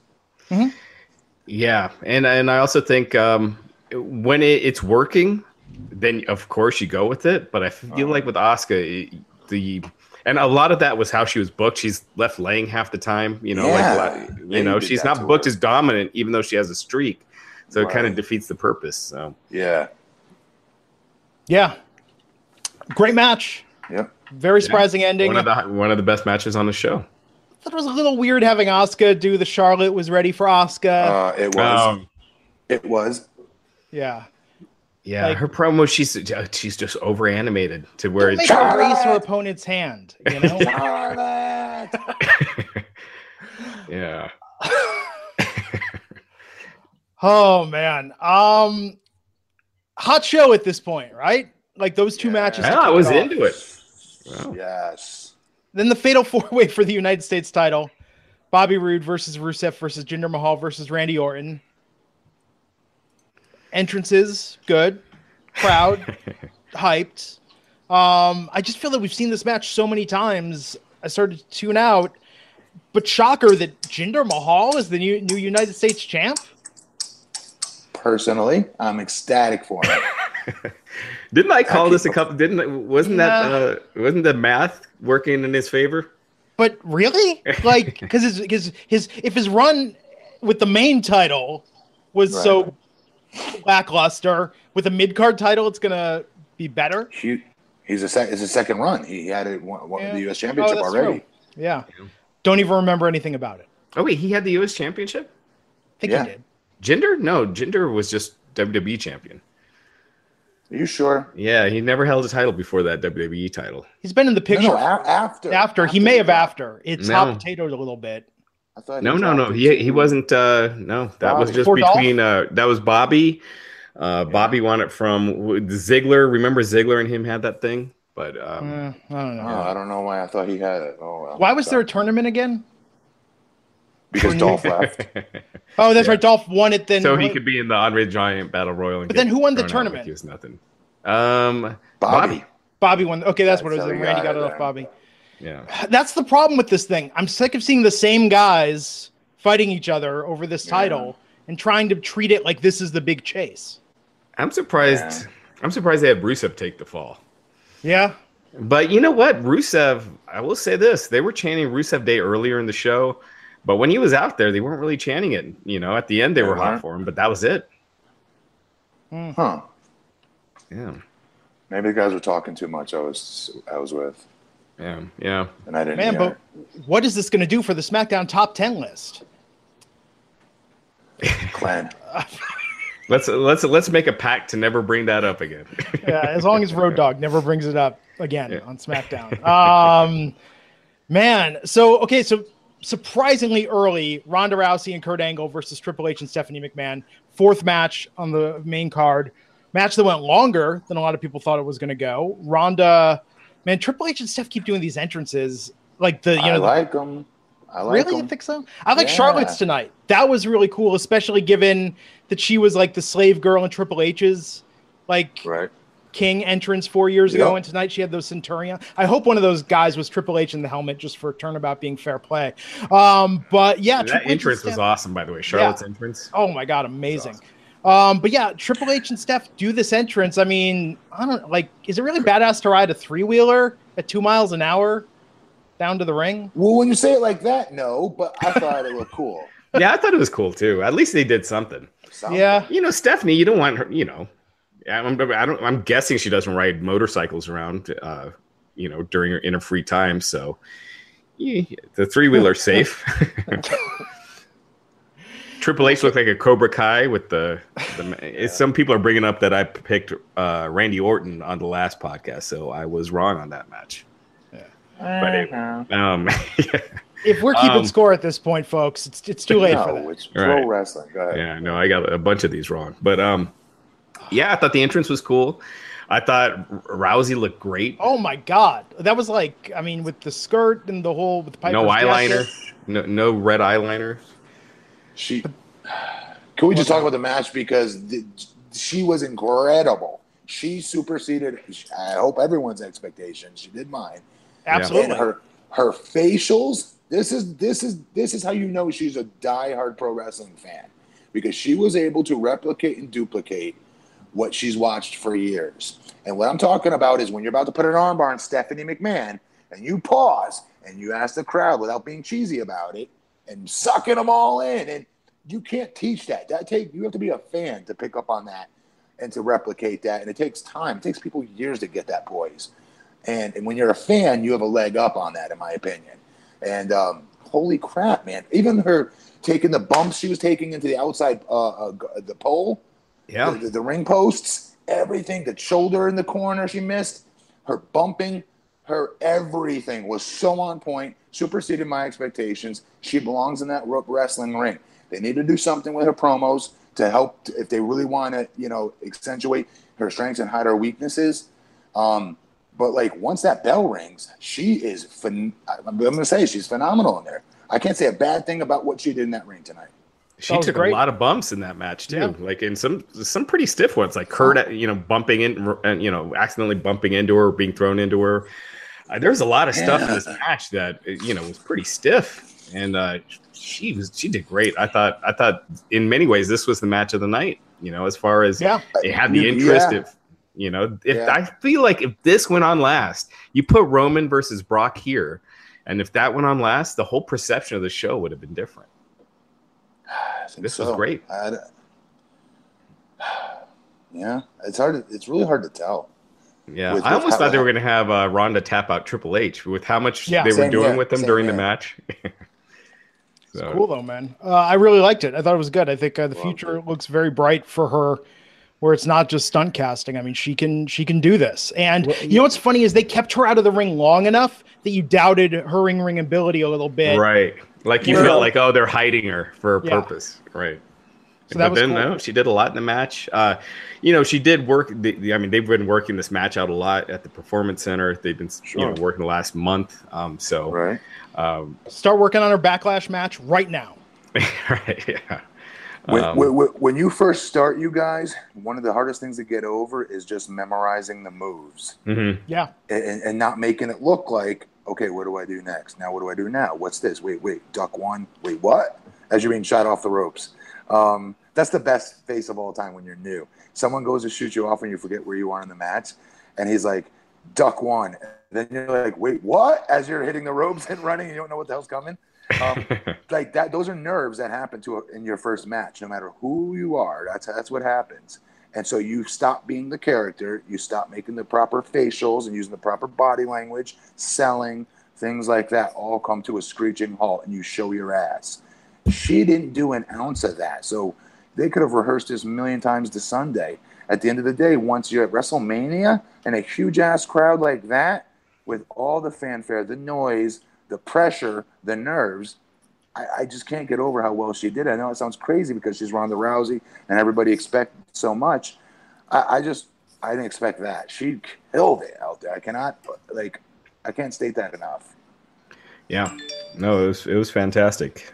Yeah, and and I also think um, when it, it's working, then of course you go with it. But I feel like with Asuka, the and a lot of that was how she was booked. She's left laying half the time. You know, Yeah, like they you know, did she's not booked her. as dominant, even though she has a streak. So it kind of defeats the purpose. So Yeah. Yeah. Great match. Yep. Very surprising ending. one of the one of the best matches on the show. thought it was a little weird having Asuka do the Charlotte was ready for Asuka. Uh, it was. Um, it was. yeah. Yeah, like- her promo she's she's just over animated to where Don't it's make her raise her opponent's hand, you know? Yeah. oh man. Um hot show at this point, right? Like those two Yeah. matches. Yeah, I was off. into it. Wow. Yes. Then the fatal four way for the United States title. Bobby Roode versus Rusev versus Jinder Mahal versus Randy Orton. Entrances, good. Crowd, hyped. Um, I just feel that we've seen this match so many times. I started to tune out. But shocker that Jinder Mahal is the new, new United States champ. Personally, I'm ecstatic for it. Didn't I call Actually, this a couple? Didn't wasn't that uh, wasn't the math working in his favor? But really, like, because his, his his if his run with the main title was so lackluster, with a mid card title, it's gonna be better. He, he's a sec, it's a second run. He had it won, won Yeah. the U.S. Oh, Championship that's already. true. Yeah. Don't even remember anything about it. Oh wait, he had the U.S. Championship. I think Yeah. he did. Jinder? No, Jinder was just WWE champion. Are you sure? Yeah, he never held a title before that WWE title. He's been in the picture no, a- after. after. He may have after. It's No. hot potatoed a little bit. I thought No, no, no. He he wasn't. uh No, that was just Before Dolph? between. uh That was Bobby. Uh Bobby won it from Ziggler. Remember Ziggler and him had that thing, but um, Uh, I don't know. Oh, I don't know why I thought he had it. Oh well. Why was there a tournament again? Because Dolph left. Oh, that's Yeah. right. Dolph won it then. so he could be in the Andre Giant Battle Royal. And But then who won the thrown out like tournament? He was nothing. Um, Bobby. Bobby. Bobby won. Okay, that's, That's what it was. Randy got got it it off then. Bobby. Yeah. That's the problem with this thing. I'm sick of seeing the same guys fighting each other over this Yeah. title and trying to treat it like this is the big chase. I'm surprised. Yeah. I'm surprised they had Rusev take the fall. Yeah. But you know what, Rusev. I will say this: they were chanting Rusev Day earlier in the show, but when he was out there, they weren't really chanting it. You know, at the end they They were hot weren't? for him, but that was it. Hmm. Huh. Yeah, Maybe the guys were talking too much. I was I was with, yeah, yeah. and I didn't. Man, hear. but what is this going to do for the SmackDown top 10 list? Glenn. Let's let's let's make a pact to never bring that up again. Yeah, as long as Road Dog never brings it up again Yeah. on SmackDown. Um, man, so okay, so surprisingly early, Ronda Rousey and Kurt Angle versus Triple H and Stephanie McMahon, fourth match on the main card. Match that went longer than a lot of people thought it was going to go. Ronda, man, Triple H and Steph keep doing these entrances, like the you I know, the- like them. I like really, you think so? I like Yeah. Charlotte's tonight. That was really cool, especially given that she was like the slave girl in Triple H's. Like, Right. King entrance four years ago, and tonight she had those Centurion. I hope one of those guys was Triple H in the helmet just for turnabout being fair play. Um, but yeah, that Triple H entrance was awesome, by the way. Charlotte's entrance. Oh my god, amazing. Um, but yeah, Triple H and Steph do this entrance. I mean, I don't like. Is it really badass to ride a three wheeler at two miles an hour down to the ring? Well, when you say it like that, no, but I thought it looked cool. Yeah, I thought it was cool too. At least they did something. Something. Yeah, You know, Stephanie, you don't want her. You know, I'm, I don't. I'm guessing she doesn't ride motorcycles around. Uh, you know, during her in her free time. So, yeah, the three wheeler safe. Triple H looked like a Cobra Kai with the. the Some people are bringing up that I picked uh, Randy Orton on the last podcast, so I was wrong on that match. But it- um, yeah, if we're keeping Um, score at this point, folks, it's it's too late for No, that. it's pro Right. wrestling. Go ahead. yeah, no, I got a bunch of these wrong, but um, yeah, I thought the entrance was cool. I thought Rousey looked great. Oh my god, that was like, I mean, with the skirt and the whole with the Piper's no eyeliner, jacket. no, no red eyeliner. She. Can we just talk about the match because the, she was incredible. She superseded. I hope everyone's expectations. She did mine. Absolutely. And her her facials. This is this is this is how you know she's a diehard pro wrestling fan because she was able to replicate and duplicate what she's watched for years. And what I'm talking about is when you're about to put an armbar on Stephanie McMahon and you pause and you ask the crowd without being cheesy about it and sucking them all in and you can't teach that. That take you have to be a fan to pick up on that and to replicate that and it takes time. It takes people years to get that poise. And, and when you're a fan, you have a leg up on that, in my opinion. And um, holy crap, man! Even her taking the bumps she was taking into the outside, uh, uh, the pole, Yeah, the, the ring posts, everything, the shoulder in the corner she missed, her bumping, her everything was so on point, superseded my expectations. She belongs in that rope wrestling ring. They need to do something with her promos to help if they really want to, you know, accentuate her strengths and hide her weaknesses. Um, but like once that bell rings, she is. Phen- I'm going to say she's phenomenal in there. I can't say a bad thing about what she did in that ring tonight. she took great. a lot of bumps in that match too. Yeah. Like in some some pretty stiff ones, like Kurt, you know, bumping in and you know, accidentally bumping into her, being thrown into her. Uh, there's a lot of stuff in this match that uh, you know was pretty stiff, and uh, she was she did great. I thought I thought in many ways this was the match of the night. You know, as far as Yeah, it had the interest. yeah. If you know, if Yeah. I feel like if this went on last, you put Roman versus Brock here, and if that went on last, the whole perception of the show would have been different. I think This was great. I had- yeah, it's hard. To, it's really hard to tell. Yeah, With- I almost thought they were going to have uh, Ronda tap out Triple H with how much Yeah. they were doing here, with them same during the match. so, cool though, man. Uh, I really liked it. I thought it was good. I think uh, the Loved future it. looks very bright for her, where it's not just stunt casting. I mean, she can she can do this. And Well, you know what's funny is they kept her out of the ring long enough that you doubted her ring ring ability a little bit. Right, like you Yeah. felt like oh they're hiding her for a Yeah. purpose, right? So that but then cool. no, she did a lot in the match. Uh, you know, she did work. The, the- I mean, they've been working this match out a lot at the Performance Center. They've been you know working the last month. Um, so Right. Um, Start working on her backlash match right now. right, yeah. When, Um, when, when you first start, you guys, one of the hardest things to get over is just memorizing the moves mhm. Yeah. and, and not making it look like, okay, what do I do next? Now, what do I do now? What's this? Wait, wait, duck one. Wait, what? As you're being shot off the ropes. Um, that's the best face of all time when you're new. Someone goes to shoot you off and you forget where you are in the match, and he's like, duck one. then you're like, wait, what? As you're hitting the ropes and running, and you don't know what the hell's coming. Um, like that those are nerves that happen to a, in your first match no matter who you are that's that's what happens and so you stop being the character you stop making the proper facials and using the proper body language selling things like that all come to a screeching halt and you show your ass she didn't do an ounce of that so they could have rehearsed this a million times to sunday at the end of the day once you're at wrestlemania and a huge ass crowd like that with all the fanfare the noise the pressure, the nerves. I, I just can't get over how well she did. I know it sounds crazy because she's Ronda Rousey and everybody expected so much. I, I just I didn't expect that. She killed it out there. I cannot like I can't state that enough. yeah, no, it was it was fantastic.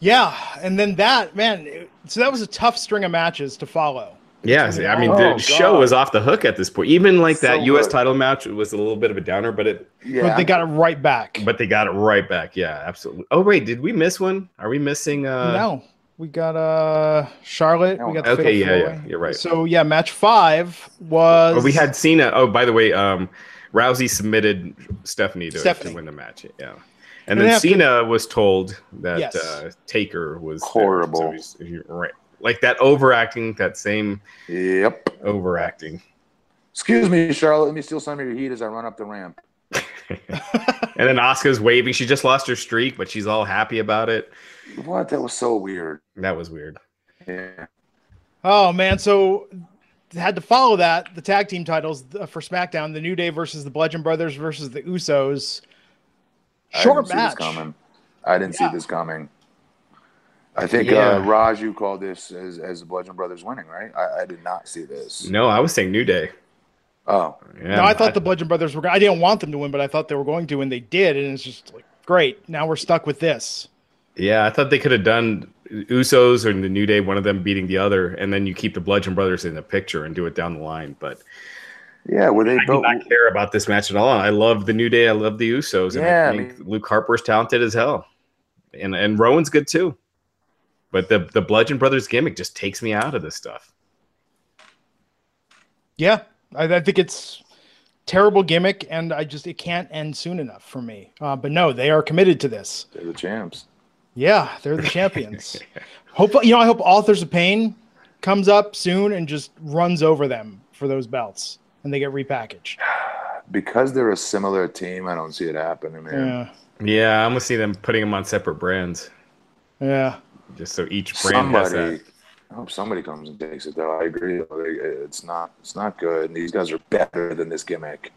Yeah, and then that man. it- So that was a tough string of matches to follow. Yeah, see, I mean Oh, the God. show was off the hook at this point. Even like that So U.S. good. title match was a little bit of a downer, but it Yeah, But they got it right back. but they got it right back. Yeah, absolutely. Oh wait, did we miss one? Are we missing? uh no, we got uh Charlotte. No. We got the Okay, yeah, yeah, you're right. So yeah, match five was Oh, we had Cena. Oh, by the way, um, Rousey submitted Stephanie to, Stephanie. to win the match. Yeah, and And then after- Cena was told that Yes. uh, Taker was there. Horrible. So he's- he- right, like that overacting, that same Yep. overacting. Excuse me, Charlotte. Let me steal some of your heat as I run up the ramp. And then Asuka's waving. She just lost her streak, but she's all happy about it. What? That was so weird. That was weird. Yeah. Oh man, so had to follow that the tag team titles uh, for SmackDown: the New Day versus the Bludgeon Brothers versus the Usos. I Short didn't see match. this coming. I didn't Yeah. see this coming. I think Yeah. uh, Raj, you called this as, as the Bludgeon Brothers winning, right? I, I did not see this. No, I was saying New Day. Oh, Yeah, no, I thought the Bludgeon Brothers were. I didn't want them to win, but I thought they were going to, and they did. And it's just like great. Now we're stuck with this. Yeah, I thought they could have done Usos or the New Day, one of them beating the other, and then you keep the Bludgeon Brothers in the picture and do it down the line. But yeah. Were they I do both? not care about this match at all. I love the New Day. I love the Usos, and Yeah, I I think mean- Luke Harper's talented as hell, and and Rowan's good too. But the the Bludgeon Brothers gimmick just takes me out of this stuff. Yeah, I, I think it's terrible gimmick, and I just it can't end soon enough for me. Uh, but no, they are committed to this. They're the champs. Yeah, they're the champions. hope you know. I hope Authors of Pain comes up soon and just runs over them for those belts, and they get repackaged. Because they're a similar team, I don't see it happening, man. Yeah, Yeah, I'm gonna see them putting them on separate brands, yeah. just so each brand has Somebody, that. I hope somebody comes and takes it. Though I agree, it's not, it's not good. And these guys are better than this gimmick.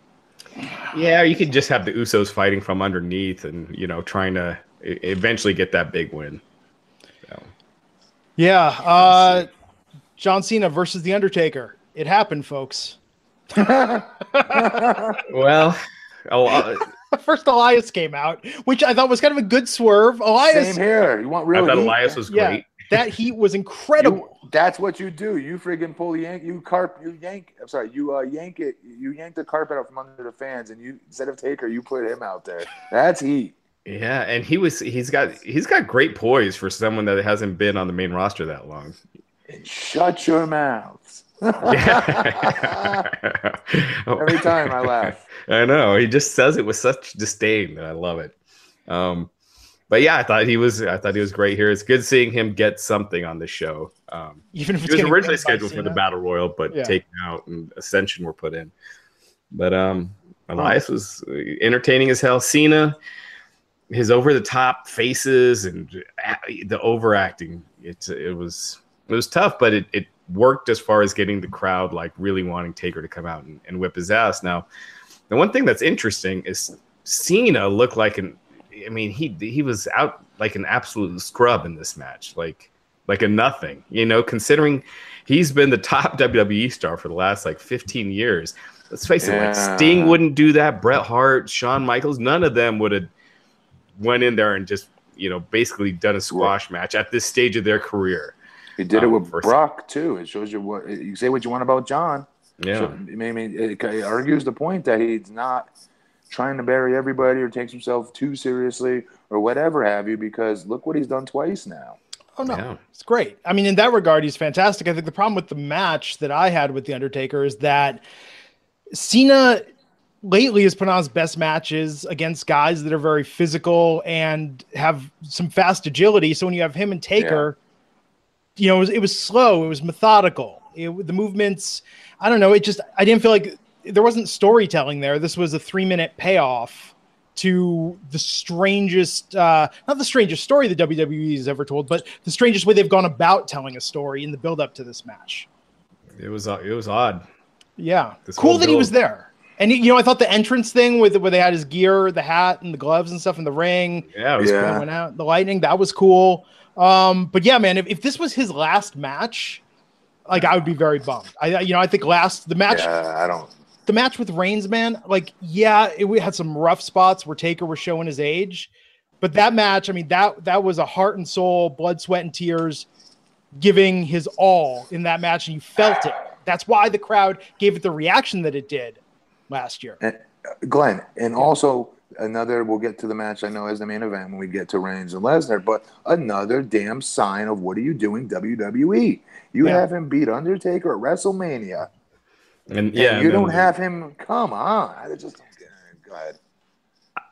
Yeah, you could just have the Usos fighting from underneath, and you know, trying to eventually get that big win. So, Yeah, uh, John Cena versus The Undertaker. It happened, folks. well, oh, uh, First, Elias came out, which I thought was kind of a good swerve. Elias, Same here. You want I thought heat? Elias was yeah, great. that heat was incredible. You, that's what you do. You friggin' pull the yank. You carp. You yank. I'm sorry. You uh, yank it. You yank the carpet out from under the fans, and you instead of Taker, you put him out there. That's heat. Yeah, and he was he's got he's got great poise for someone that hasn't been on the main roster that long. And shut your mouths. Yeah. Every time I laugh. I know. He just says it with such disdain that I love it. Um but yeah, I thought he was I thought he was great here. It's good seeing him get something on the show. Um Even if it's he was originally scheduled for the battle royal, but Yeah. taken out and Ascension were put in. But um Elias was entertaining as hell. Cena, his over the top faces and the overacting. It's it was it was tough, but it, it worked as far as getting the crowd like really wanting Taker to come out and, and whip his ass. Now, the one thing that's interesting is Cena looked like an I mean, he he was out like an absolute scrub in this match, like like a nothing. You know, considering he's been the top WWE star for the last like 15 years. Let's face it, like Sting wouldn't do that. Bret Hart, Shawn Michaels, none of them would have went in there and just you know basically done a squash match at this stage of their career. He did it Um, with first- Brock too. It shows you what you say. What you want about John. Yeah, So, I mean, it, it argues the point that he's not trying to bury everybody or takes himself too seriously or whatever have you. Because look what he's done twice now. Oh no, Yeah. it's great. I mean, in that regard, he's fantastic. I think the problem with the match that I had with the Undertaker is that Cena lately has put on his best matches against guys that are very physical and have some fast agility. So when you have him and Taker, you know, it was, it was slow, it was methodical. It, the movements, I don't know. It just I didn't feel like there wasn't storytelling there. This was a three minute payoff to the strangest, uh, not the strangest story the WWE has ever told, but the strangest way they've gone about telling a story in the build up to this match. it was it was odd. Yeah, This cool that he was there. And you know, I thought the entrance thing with where they had his gear, the hat, and the gloves and stuff in the ring, Yeah, it was Yeah. it went out, the lightning, that was cool. Um, but yeah, man, if, if this was his last match, like I would be very bummed. I, you know, I think last the match, Yeah, I don't. the match with Reigns, man, like yeah, it we had some rough spots where Taker was showing his age, but that match, I mean that that was a heart and soul, blood, sweat, and tears, giving his all in that match, and you felt it. That's why the crowd gave it the reaction that it did last year. And, uh, Glenn, and also another. We'll get to the match. I know as the main event when we get to Reigns and Lesnar, but another damn sign of what are you doing, WWE? You Yeah. have him beat Undertaker at WrestleMania. And Yeah, yeah, you and don't then- have him. Come on, I just go ahead.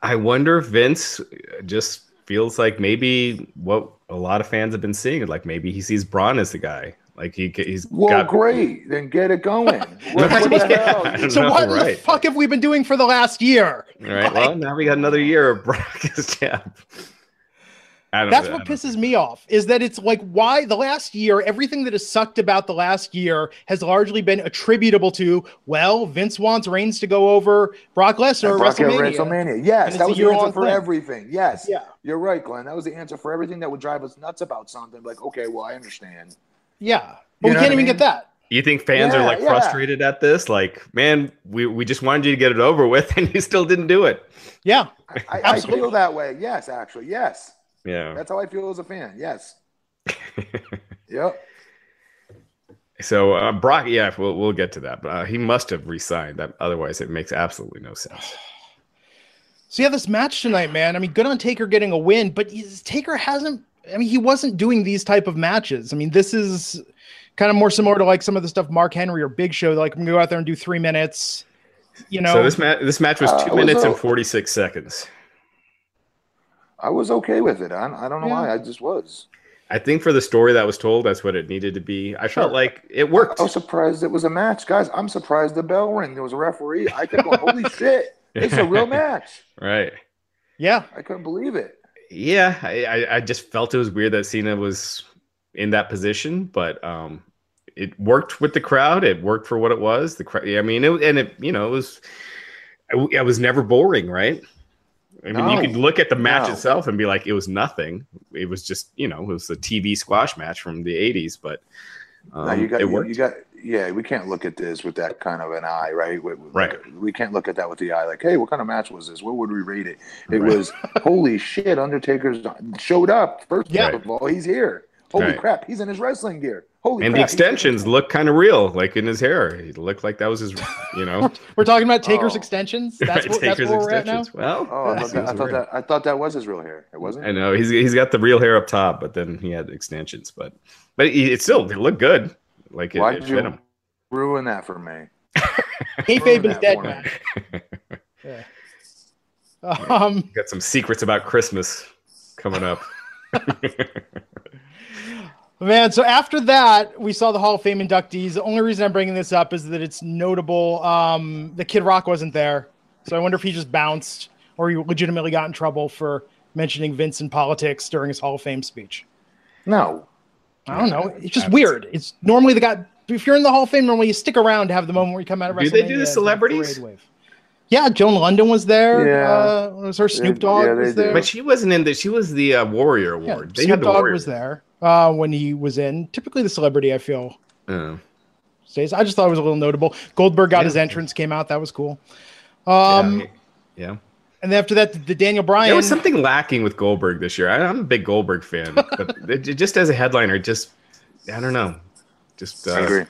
I wonder if Vince just feels like maybe what a lot of fans have been seeing, like maybe he sees Braun as the guy. Like he he's Well, got great. Then get it going. What, what Yeah. hell? I don't So know, what the fuck have we been doing for the last year? All right. Well, now we got another year of Brock as champ. That's I what pisses me off is that it's like why the last year, everything that has sucked about the last year has largely been attributable to, well, Vince wants Reigns to go over Brock Lesnar at Brock at WrestleMania. WrestleMania. Yes, that was the year-long answer for thing. everything. Yes. Yeah. You're right, Glenn. That was the answer for everything that would drive us nuts about something. Like, okay, well, I understand. Yeah. But You we can't even mean? get that. You think fans are like yeah. frustrated at this? Like, man, we, we just wanted you to get it over with, and you still didn't do it. Yeah. I, I, I feel that way. Yes, actually. Yes. Yeah. That's how I feel as a fan. Yes. Yep. So uh, Brock, yeah, we'll we'll get to that, but uh, he must have resigned. That otherwise, it makes absolutely no sense. So yeah, this match tonight, man. I mean, good on Taker getting a win, but Taker hasn't. I mean, he wasn't doing these type of matches. I mean, this is kind of more similar to like some of the stuff Mark Henry or Big Show. Like, I'm gonna go out there and do three minutes. You know, So this match this match was Uh, two it was minutes a- and forty six seconds. I was okay with it. I, I don't know Yeah. why. I just was. I think for the story that was told, that's what it needed to be. I felt Sure. like it worked. I was surprised it was a match, guys. I'm surprised the bell rang. There was a referee. I could go, holy shit, it's a real match. Right. yeah, I couldn't believe it. Yeah, I, I, just felt it was weird that Cena was in that position, but um, it worked with the crowd. It worked for what it was. The crowd, I mean, it, and it, you know, it was, it, it was never boring, right? I mean, you could look at the match No. itself and be like, it was nothing. It was just, you know, it was a TV squash match from the '80s, but um, now you got, it you, worked. you got, yeah. We can't look at this with that kind of an eye, right? We, we- Right. We can't look at that with the eye, like, hey, what kind of match was this? What would we rate it? It Right. was, holy shit, Undertaker's showed up. First Yeah. of all, he's here. Holy Right. crap, he's in his wrestling gear. Holy and the crap, he's- extensions look kind of real, like in his hair. He looked like that was his, you know, we're talking about Taker's Oh. extensions. That's right, what, that's Taker's where we're at now. extensions. Well, Oh, I thought, that, I thought that I thought that was his real hair. It wasn't. I know he's he's got the real hair up top, but then he had extensions. But but he, it still it looked good. Like it, Why it did fit you him. ruin that for me? Kayfabe is that dead, for man. Yeah. Um, Got some secrets about Christmas coming up. Man, so after that, we saw the Hall of Fame inductees. The only reason I'm bringing this up is that it's notable. Um, the Kid Rock wasn't there, so I wonder if he just bounced or he legitimately got in trouble for mentioning Vince in politics during his Hall of Fame speech. No. I don't know. It's just weird. It's normally the guy. If you're in the Hall of Fame, normally you stick around to have the moment where you come out of Do they do the and celebrities? Yeah, Joan Lunden was there. Yeah. Uh, was her Snoop Dogg yeah, they was do. there. but she wasn't in the. She was the uh, Warrior Yeah, Award. they Snoop had the Dogg Warrior. was there uh, when he was in. Typically, the celebrity I feel Oh. stays. I just thought it was a little notable. Goldberg got Yeah. his entrance, came out. That was cool. Um, yeah. Yeah. and then after that, the Daniel Bryan. There was something lacking with Goldberg this year. I, I'm a big Goldberg fan, but it, it- just as a headliner, just I don't know. Just uh, I agree.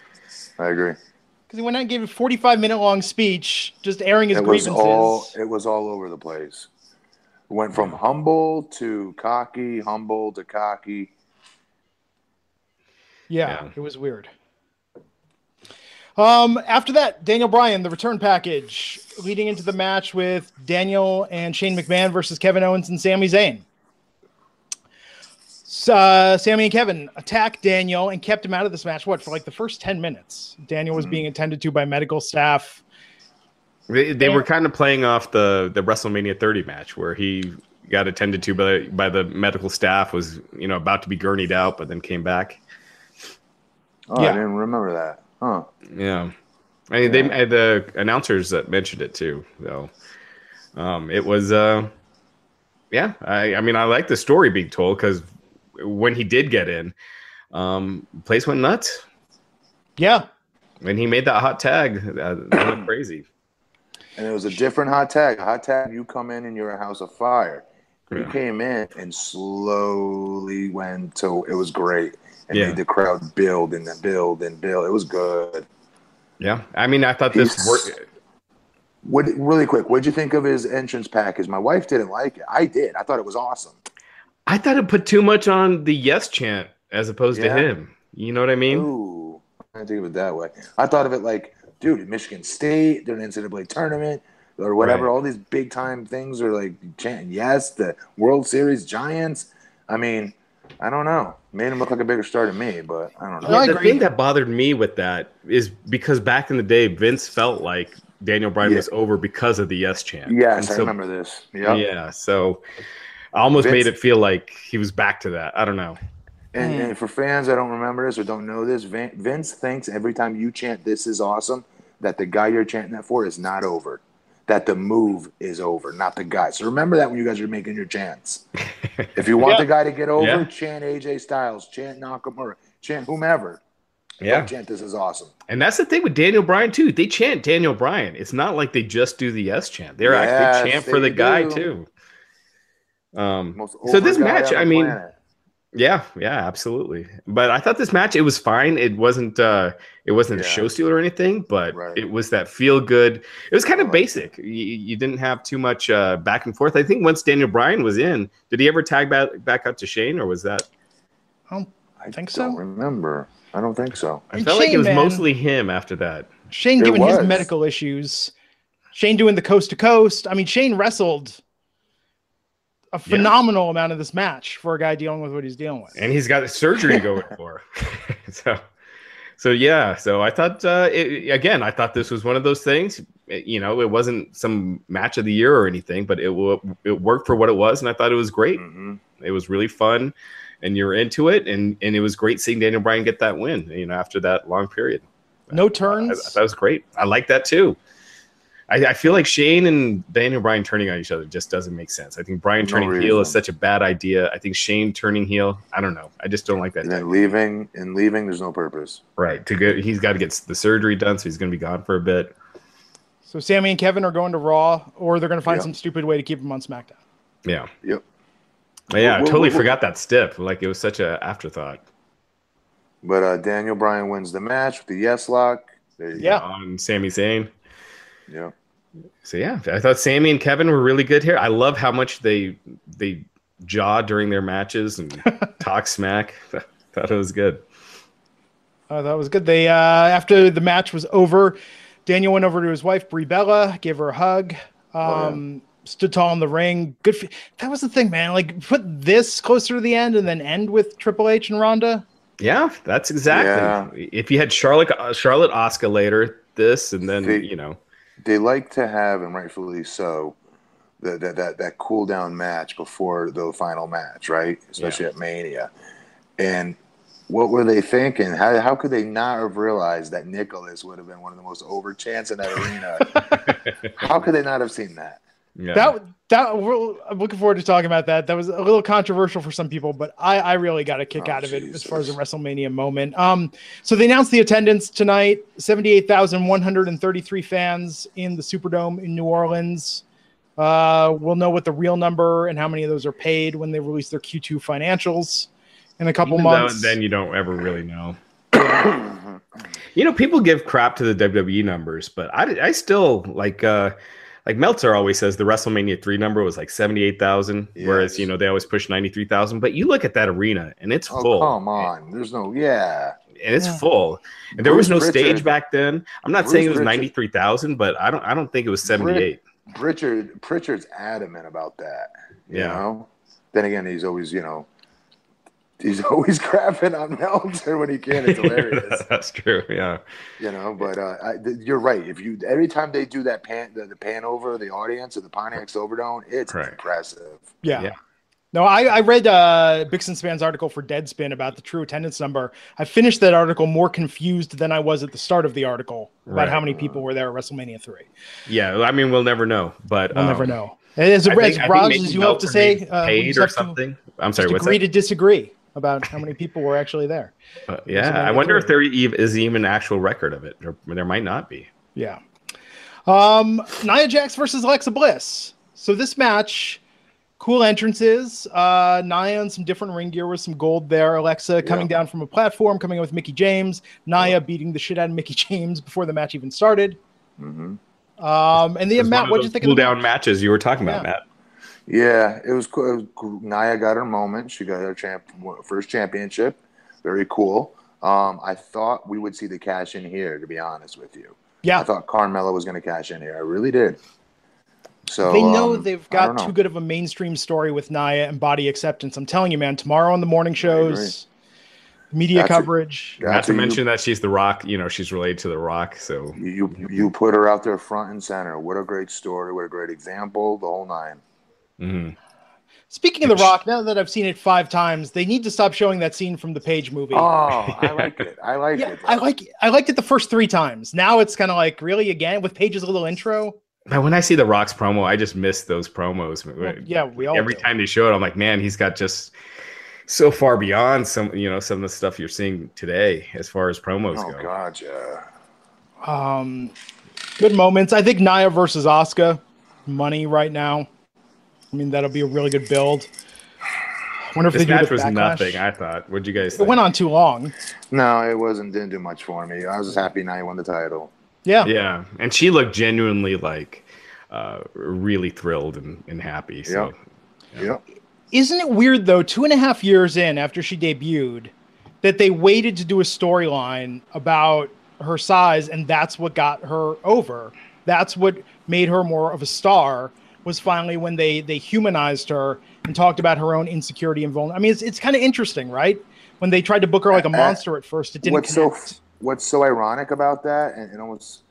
I agree. because he went out and gave a 45 minute long speech, just airing his It was grievances. all it was all over the place. It went from humble to cocky, humble to cocky. yeah, Yeah. it was weird. Um, after that, Daniel Bryan, the return package, leading into the match with Daniel and Shane McMahon versus Kevin Owens and Sami Zayn. So, uh, Sami and Kevin attacked Daniel and kept him out of this match. What for like the first ten minutes? Daniel was Mhm. being attended to by medical staff. They, they were kind of playing off the the WrestleMania 30 match where he got attended to by by the medical staff was you know about to be gurneyed out but then came back. Oh, Yeah. I didn't remember that. Huh. Yeah, I mean they the announcers that mentioned it too though. Um, it was uh, yeah. I I mean I like the story being told because when he did get in, um, place went nuts. Yeah, When he made that hot tag, that, that went crazy. And it was a different hot tag. Hot tag, you come in and you're a house of fire. You Yeah. came in and slowly went to. It was great. And Yeah. made the crowd build and then build and build. It was good. Yeah, I mean, I thought this He's- worked. What really quick? What'd you think of his entrance package? My wife didn't like it. I did. I thought it was awesome. I thought it put too much on the yes chant as opposed Yeah. to him. You know what I mean? Ooh, I think of it that way. I thought of it like, dude, Michigan State, they're an NCAA tournament or whatever. Right. All these big time things are like chanting yes, the World Series Giants. I mean, I don't know. Made him look like a bigger star to me, but I don't know. No, I the agree. thing that bothered me with that is because back in the day, Vince felt like Daniel Bryan Yeah. was over because of the yes chant. yes, And I remember this. Yeah. Yeah, so I almost Vince- made it feel like he was back to that. I don't know. And, Mm. and for fans that don't remember this or don't know this, Vin- Vince thinks every time you chant "This is awesome," that the guy you're chanting that for is not over. That the move is over, not the guy. So remember that when you guys are making your chants. If you want Yeah. the guy to get over, Yeah. chant AJ Styles, chant Nakamura, chant whomever. Yeah. Don't chant "This is awesome." And that's the thing with Daniel Bryan too. They chant Daniel Bryan. It's not like they just do the yes chant. They're Yes, actually chant for they the guy too. Um, so this match, I mean, planet. Yeah, yeah, absolutely. But I thought this match it was fine. It wasn't uh it wasn't a show stealer or anything, but Right. it was that feel good. It was kind of basic. You, you didn't have too much uh back and forth. I think once Daniel Bryan was in, did he ever tag back back out to Shane or was that I think don't so. remember. I don't think so. I And felt like it was man. mostly him after that. Shane It given his medical issues, Shane doing the coast to coast. I mean, Shane wrestled a phenomenal amount of this match for a guy dealing with what he's dealing with. and he's got surgery going for. so, so yeah. So I thought uh, it, again, I thought this was one of those things. It- you know, it wasn't some match of the year or anything, but it wa- it worked for what it was, and I thought it was great. hmm It was really fun, and you're into it, and and it was great seeing Daniel Bryan get that win. You know, after that long period, No I, turns. that was great. I like that too. I, I feel like Shane and Daniel Bryan turning on each other just doesn't make sense. I think Bryan No turning heel is such a bad idea. I think Shane turning heel, I don't know. I just don't like that. And then leaving and leaving, there's no purpose. Right. To get he's got to get the surgery done, so he's going to be gone for a bit. so Sami and Kevin are going to Raw, or they're going to find Yeah. some stupid way to keep him on SmackDown. Yeah. Yep. But yeah, I Well, totally well, forgot that stip. Like it was such a afterthought. But uh, Daniel Bryan wins the match with the yes lock. There you Yeah. On Sami Zayn. Yeah. So yeah, I thought Sami and Kevin were really good here. I love how much they they jaw during their matches and talk smack. thought it was good. Uh, that was good. They uh, after the match was over, Daniel went over to his wife Brie Bella, gave her a hug, Oh, um, stood tall in the ring. Good. f that was the thing, man. Like put this closer to the end and then end with Triple H and Ronda. Yeah, that's exactly. If you had Charlotte uh, Charlotte Asuka later, this and then you know, They like to have, and rightfully so, that that that, that cool down match before the final match, right? Especially at Mania. And what were they thinking? How, how could they not have realized that Nicholas would have been one of the most over chants in that arena? how could they not have seen that? Yeah. That that we're, I'm looking forward to talking about that. That was a little controversial for some people, but I, I really got a kick Oh, out of it as far as a WrestleMania moment. Um, so they announced the attendance tonight: seventy-eight thousand one hundred and thirty-three fans in the Superdome in New Orleans. Uh, we'll know what the real number and how many of those are paid when they release their Q2 financials in a couple Even though months. then you don't ever really know. You know, people give crap to the WWE numbers, but I, I still like uh like Meltzer always says the WrestleMania three number was like seventy eight thousand, whereas you know they always push ninety three thousand. But you look at that arena and it's Oh, full, come on. There's no, yeah. and it's Yeah. full. And there was no Bruce stage back then. I'm not Bruce saying it was Pritchard- ninety three thousand, but I don't I don't think it was seventy eight. Pritchard, Pritchard's adamant about that. You Yeah. know? Then again, he's always, you know, he's always crapping on Meltzer when he can. It's hilarious. That's true. Yeah. you know but uh, I, th- you're right if you every time they do that pan the, the pan over the audience or the pontiac silverdome it's Right. impressive Yeah. Yeah. No, I, I read uh, Bixenspan's article for Deadspin about the true attendance number. I finished that article more confused than I was at the start of the article about Right. how many people were there at WrestleMania 3. Yeah. I mean, we'll never know, but We'll never um, know. As, I as think- I think Raj, as you have to say, maybe uh, we paid or have to something. I'm sorry. What's agree that? to disagree about how many people were actually there. Uh, yeah, I wonder if there is even an actual record of it. Or there might not be. Yeah. Um, Nia Jax versus Alexa Bliss. So this match cool entrances. Uh, Nia in some different ring gear with some gold there. Alexa coming Yeah. down from a platform, coming in with Mickie James. Nia beating the shit out of Mickie James before the match even started. hmm Um, and the was Matt, what'd you think cool of the down match? matches you were talking about, Yeah. Matt? Yeah, it was cool. It was cool. Nia got her moment. She got her champ first championship. Very cool. Um, I thought we would see the cash in here. To be honest with you, Yeah, I thought Carmella was going to cash in here. I really did. So they know um, they've got know. too good of a mainstream story with Nia and body acceptance. I'm telling you, man. Tomorrow on the morning shows, media That's coverage. Yeah, Not so to you- mention that she's the Rock. You know, she's related to the Rock. So You, you you put her out there front and center. What a great story. What a great example. The whole nine. Mhm. Speaking of The Rock, now that I've seen it five times, they need to stop showing that scene from the Paige movie. Oh, I like it. I like yeah, it. I like I liked it the first three times. Now it's kind of like really again with Paige's little intro. But when I see the Rock's promo, I just miss those promos. Well, yeah, we all Every do. time they show it, I'm like, man, he's got just so far beyond some, you know, some of the stuff you're seeing today as far as promos Oh go. God, yeah. Um, good moments. I think Nia versus Asuka, money right now. I mean that'll be a really good build. Wonder if This they do match the was backlash. nothing. I thought. What'd you guys? It Think? went on too long. No, it wasn't. Didn't do much for me. I was just happy now Nia won the title. Yeah. Yeah, and she looked genuinely like uh, really thrilled and, and happy. So Yep. Isn't it weird though? Two and a half years in after she debuted, that they waited to do a storyline about her size, and that's what got her over. That's what made her more of a star. Was finally when they they humanized her and talked about her own insecurity and vulnerability. I mean, it's it's kind of interesting, right? When they tried to book her like a Uh, monster at first, it didn't what's so what's so ironic about that and, and almost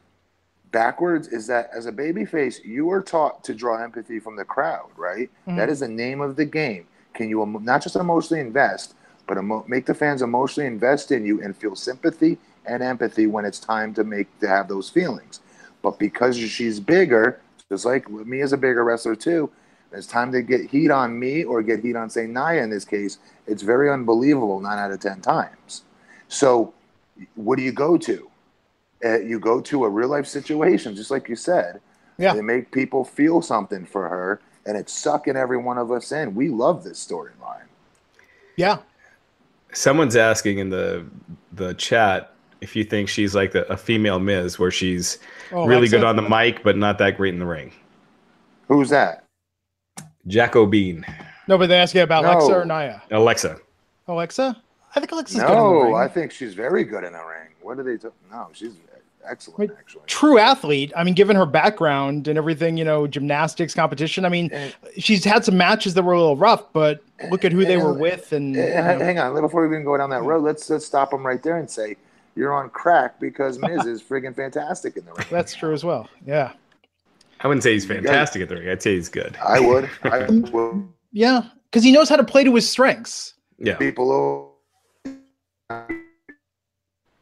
backwards is that as a babyface you are taught to draw empathy from the crowd right Mhm. That is the name of the game can you not just emotionally invest but emo- make the fans emotionally invest in you and feel sympathy and empathy when it's time to make to have those feelings but because she's bigger just like me as a bigger wrestler too it's time to get heat on me or get heat on say Nia in this case it's very unbelievable nine out of ten times so what do you go to? Uh, you go to a real life situation, just like you said. Yeah. They make people feel something for her, and it's sucking every one of us in. We love this storyline. Yeah, someone's asking in the the chat if you think she's like a, a female Miz, where she's Oh, really Alexa? good on the mic but not that great in the ring. Who's that? Jacko Bean, no, but they ask you about No. Alexa or Nia. Alexa. Alexa, I think Alexa's good No. I think she's very good in the ring. What do they? T- no, she's excellent Wait, actually. true athlete. I mean, given her background and everything, you know, gymnastics competition. I mean, And- she's had some matches that were a little rough, but look at who they were And- with. And you know, Hang on, before we even go down that road, let's let's stop them right there and say you're on crack because Miz is friggin' fantastic in the ring. that's true as well. Yeah, I wouldn't say he's You guys- fantastic at the ring. I'd say he's good. I would. I would. yeah, because he knows how to play to his strengths. Yeah. people oh,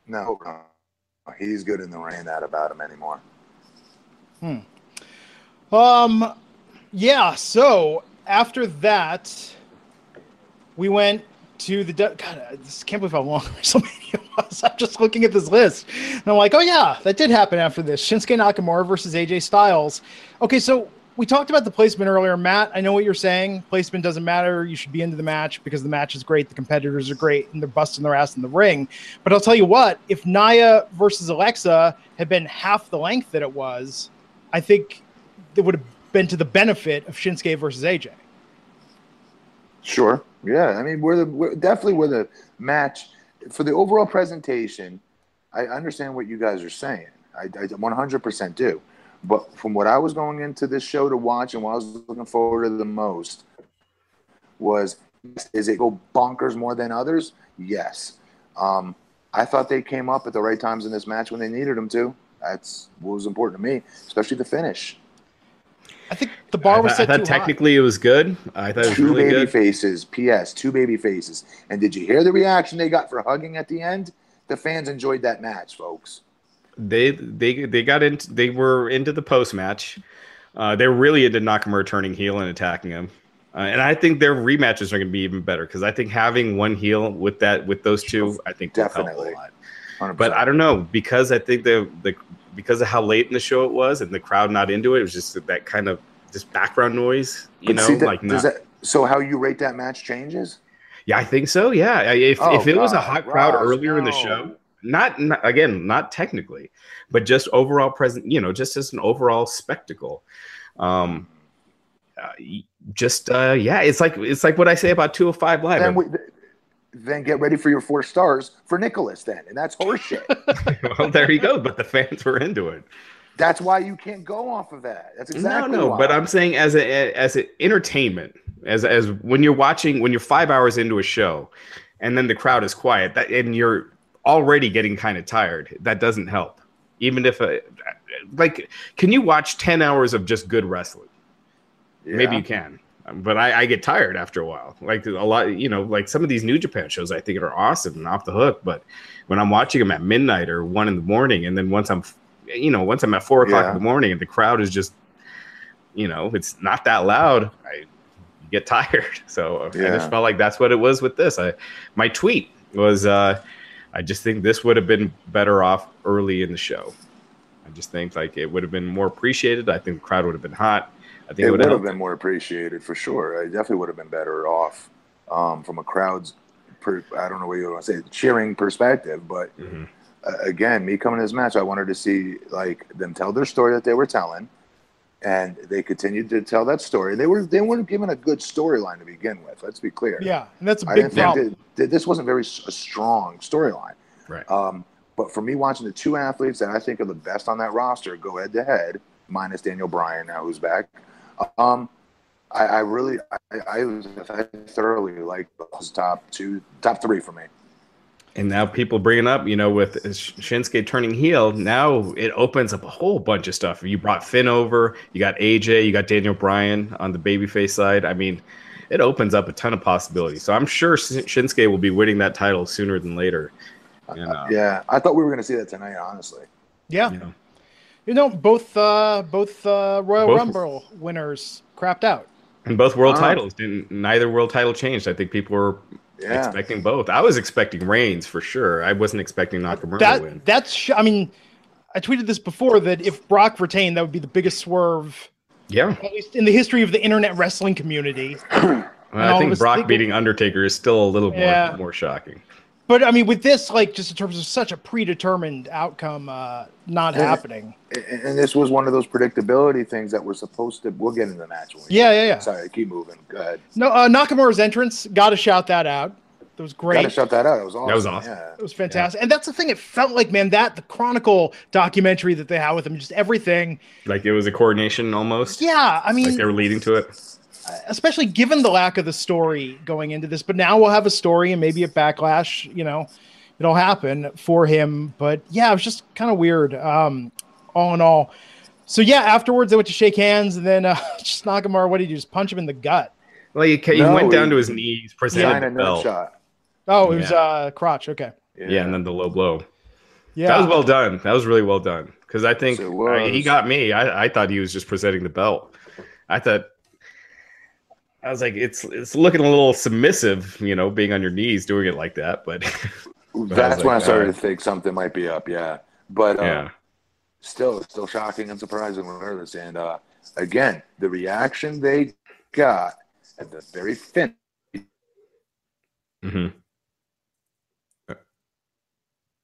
no, no, he's good in the ring. That about him anymore. Hmm. Um, yeah. So after that, we went to the. God, I just can't believe how long WrestleMania was. I'm just looking at this list, and I'm like, oh yeah, that did happen after this. Shinsuke Nakamura versus AJ Styles. Okay, so we talked about the placement earlier, Matt. I know what you're saying. Placement doesn't matter. You should be into the match because the match is great. The competitors are great, and they're busting their ass in the ring. But I'll tell you what: if Nia versus Alexa had been half the length that it was, I think it would have been to the benefit of Shinsuke versus AJ. Sure. Yeah. I mean, we're the we're definitely we're the match for the overall presentation. I understand what you guys are saying. I, I 100% do. But from what I was going into this show to watch and what I was looking forward to the most was is it go bonkers more than others? Yes. Um, I thought they came up at the right times in this match when they needed them to. That's what was important to me, especially the finish. I think the bar was I, set I too thought high. technically it was good. I thought it was two really baby good. faces. P.S. Two baby faces. And did you hear the reaction they got for hugging at the end? The fans enjoyed that match, folks. They they they got into they were into the post match. Uh, they're really into Nakamura turning heel and attacking him. Uh, and I think their rematches are going to be even better because I think having one heel with that with those two, I think will help Definitely. a lot. But I don't know because I think the the because of how late in the show it was and the crowd not into it, it was just that kind of just background noise. You But know, that- like not, that, so how you rate that match changes? yeah, I think so. Yeah, if Oh, if it was a hot crowd Raj, earlier in the show, not, not again, not technically, but just overall present. You know, just as an overall spectacle. Um, uh, just uh, yeah, it's like it's like what I say about 205 live. Then, we, then get ready for your four stars for Nicholas. Then, and that's horseshit. well, there you go. But the fans were into it. that's why you can't go off of that. That's exactly no, no. why. But I'm saying as a as a entertainment, as as when you're watching, when you're five hours into a show, and then the crowd is quiet, that and you're already getting kind of tired. That doesn't help. Even if a like, can you watch ten hours of just good wrestling? Yeah. Maybe you can. But I, I get tired after a while. Like a lot, you know, like some of these New Japan shows, I think are awesome and off the hook. But when I'm watching them at midnight or one in the morning, and then once I'm, you know, once I'm at four o'clock Yeah. in the morning and the crowd is just, you know, it's not that loud, I get tired. So uh, I just felt like that's what it was with this. I my tweet was, uh, I just think this would have been better off early in the show. I just think like it would have been more appreciated. I think the crowd would have been hot. I think it it would would have have been more appreciated for sure. I definitely would have been better off um, from a crowd's, per, I don't know what you want to say, cheering perspective. But Mhm. uh, again, me coming to this match, I wanted to see like them tell their story that they were telling, and they continued to tell that story. They were they weren't given a good storyline to begin with. Let's be clear. Yeah, and that's a I big didn't think problem. that, that this wasn't very s- a strong storyline. Right. Um, but for me, watching the two athletes that I think are the best on that roster go head to head, minus Daniel Bryan now who's back, um, I, I really, I, I, I thoroughly like those top two, top three for me. And now people bringing up, you know, with Shinsuke turning heel, now it opens up a whole bunch of stuff. You brought Finn over, you got AJ, you got Daniel Bryan on the babyface side. I mean, it opens up a ton of possibilities. So I'm sure Shin- Shinsuke will be winning that title sooner than later. And, uh, Yeah, I thought we were going to see that tonight. Honestly, Yeah, you know, you know, both uh, both uh, Royal Both- Rumble winners crapped out. and both world Wow. titles didn't. Neither world title changed. I think people were yeah, expecting both. I was expecting Reigns for sure. I wasn't expecting Nakamura to win. That's sh- I mean, I tweeted this before that if Brock retained, that would be the biggest swerve, Yeah, at least in the history of the internet wrestling community. Well, I think Brock think- beating Undertaker is still a little more more shocking. But I mean, with this, like, just in terms of such a predetermined outcome uh, not Yeah. happening. and, and this was one of those predictability things that were supposed to. We'll get into the match. Yeah, yeah, yeah. Sorry, keep moving. Go ahead. No, uh, Nakamura's entrance, got to shout that out. That was great. Got to shut that out. It was awesome. That was awesome. Yeah. It was fantastic. And that's the thing. It felt like, man, that the Chronicle documentary that they had with him, just everything. Like it was a coordination almost. Yeah, I mean, Like they were leading to it. Especially given the lack of the story going into this. But now we'll have a story and maybe a backlash, you know, it'll happen for him. But yeah, it was just kind of weird, um, all in all. So yeah, afterwards they went to shake hands and then uh, just Nakamura, what did you just punch him in the gut? Well, he, he No, went down he- to his knees, Sign presented a the belt. shot. Oh, it was Yeah. uh, crotch. Okay. Yeah. and then the low blow. Yeah. That was well done. That was really well done. Because I think Yes, it. I- he got me. I, I thought he was just presenting the belt. I thought I was like, it's it's looking a little submissive, you know, being on your knees doing it like that. But That's like, when I started uh, to think something might be up. Yeah, but uh, yeah, still, it's still shocking and surprising regardless. And uh, again, the reaction they got at the very fin. hmm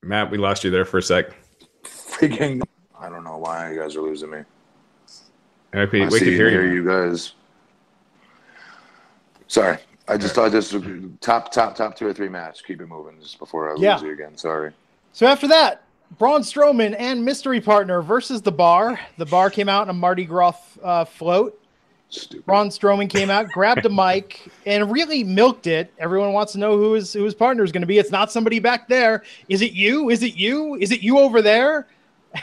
Matt, we lost you there for a sec. Freaking, I don't know why you guys are losing me. I we and hear hear you. you guys. Sorry, I just thought this was top, top, top two or three match. Keep it moving just before I lose Yeah. you again. Sorry. So after that, Braun Strowman and mystery partner versus the Bar. The Bar came out in a Mardi Gras uh, float. Stupid. Braun Strowman came out, grabbed a mic, and really milked it. Everyone wants to know who his who his partner is going to be. It's not somebody back there. Is it you? Is it you? Is it you over there?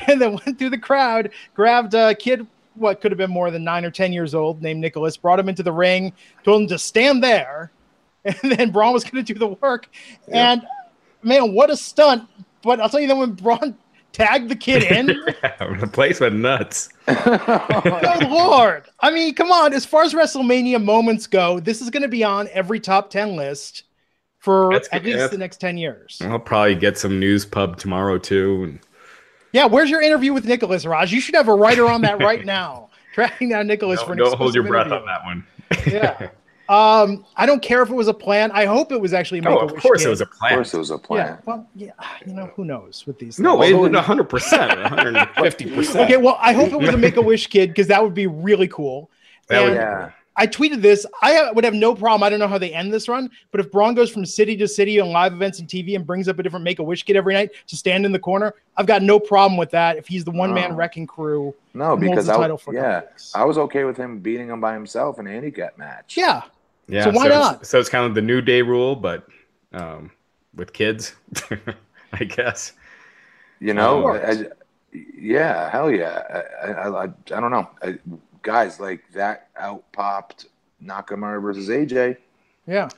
And then went through the crowd, grabbed a kid, what could have been more than nine or ten years old, named Nicholas, brought him into the ring, told him to stand there, and then Braun was going to do the work. Yeah. And man, what a stunt! But I'll tell you that when Braun tagged the kid in. the place went nuts. Good lord! I mean, come on. As far as WrestleMania moments go, this is going to be on every top ten list for That's at good, least yeah. the next ten years. I'll probably get some news pub tomorrow too. And Yeah, where's your interview with Nicholas Raj? You should have a writer on that right now. tracking down Nicholas Don't, for an don't hold your breath interview. on that one. Yeah. Um, I don't care if it was a plan. I hope it was actually. no, Make-A-Wish of course kid. it was a plan. Of plan. course, it was a plan. Yeah. Well, yeah. You know who knows with these. No, things. it 100%, 150%. Okay. Well, I hope it was a Make a Wish kid because that would be really cool. That And Yeah. I tweeted this. I uh, would have no problem. I don't know how they end this run, but if Braun goes from city to city on live events and TV and brings up a different Make a Wish kid every night to stand in the corner, I've got no problem with that. If he's the one man No. wrecking crew, No, because I, title for yeah, weeks. I was okay with him beating him by himself in a handicap match. yeah, Yeah, So why it's- not? So it's kind of the new day rule, but um, with kids, I guess. You know, I, I- yeah, hell yeah. I, I, I, I don't know. I, guys, like that out popped Nakamura versus AJ. yeah.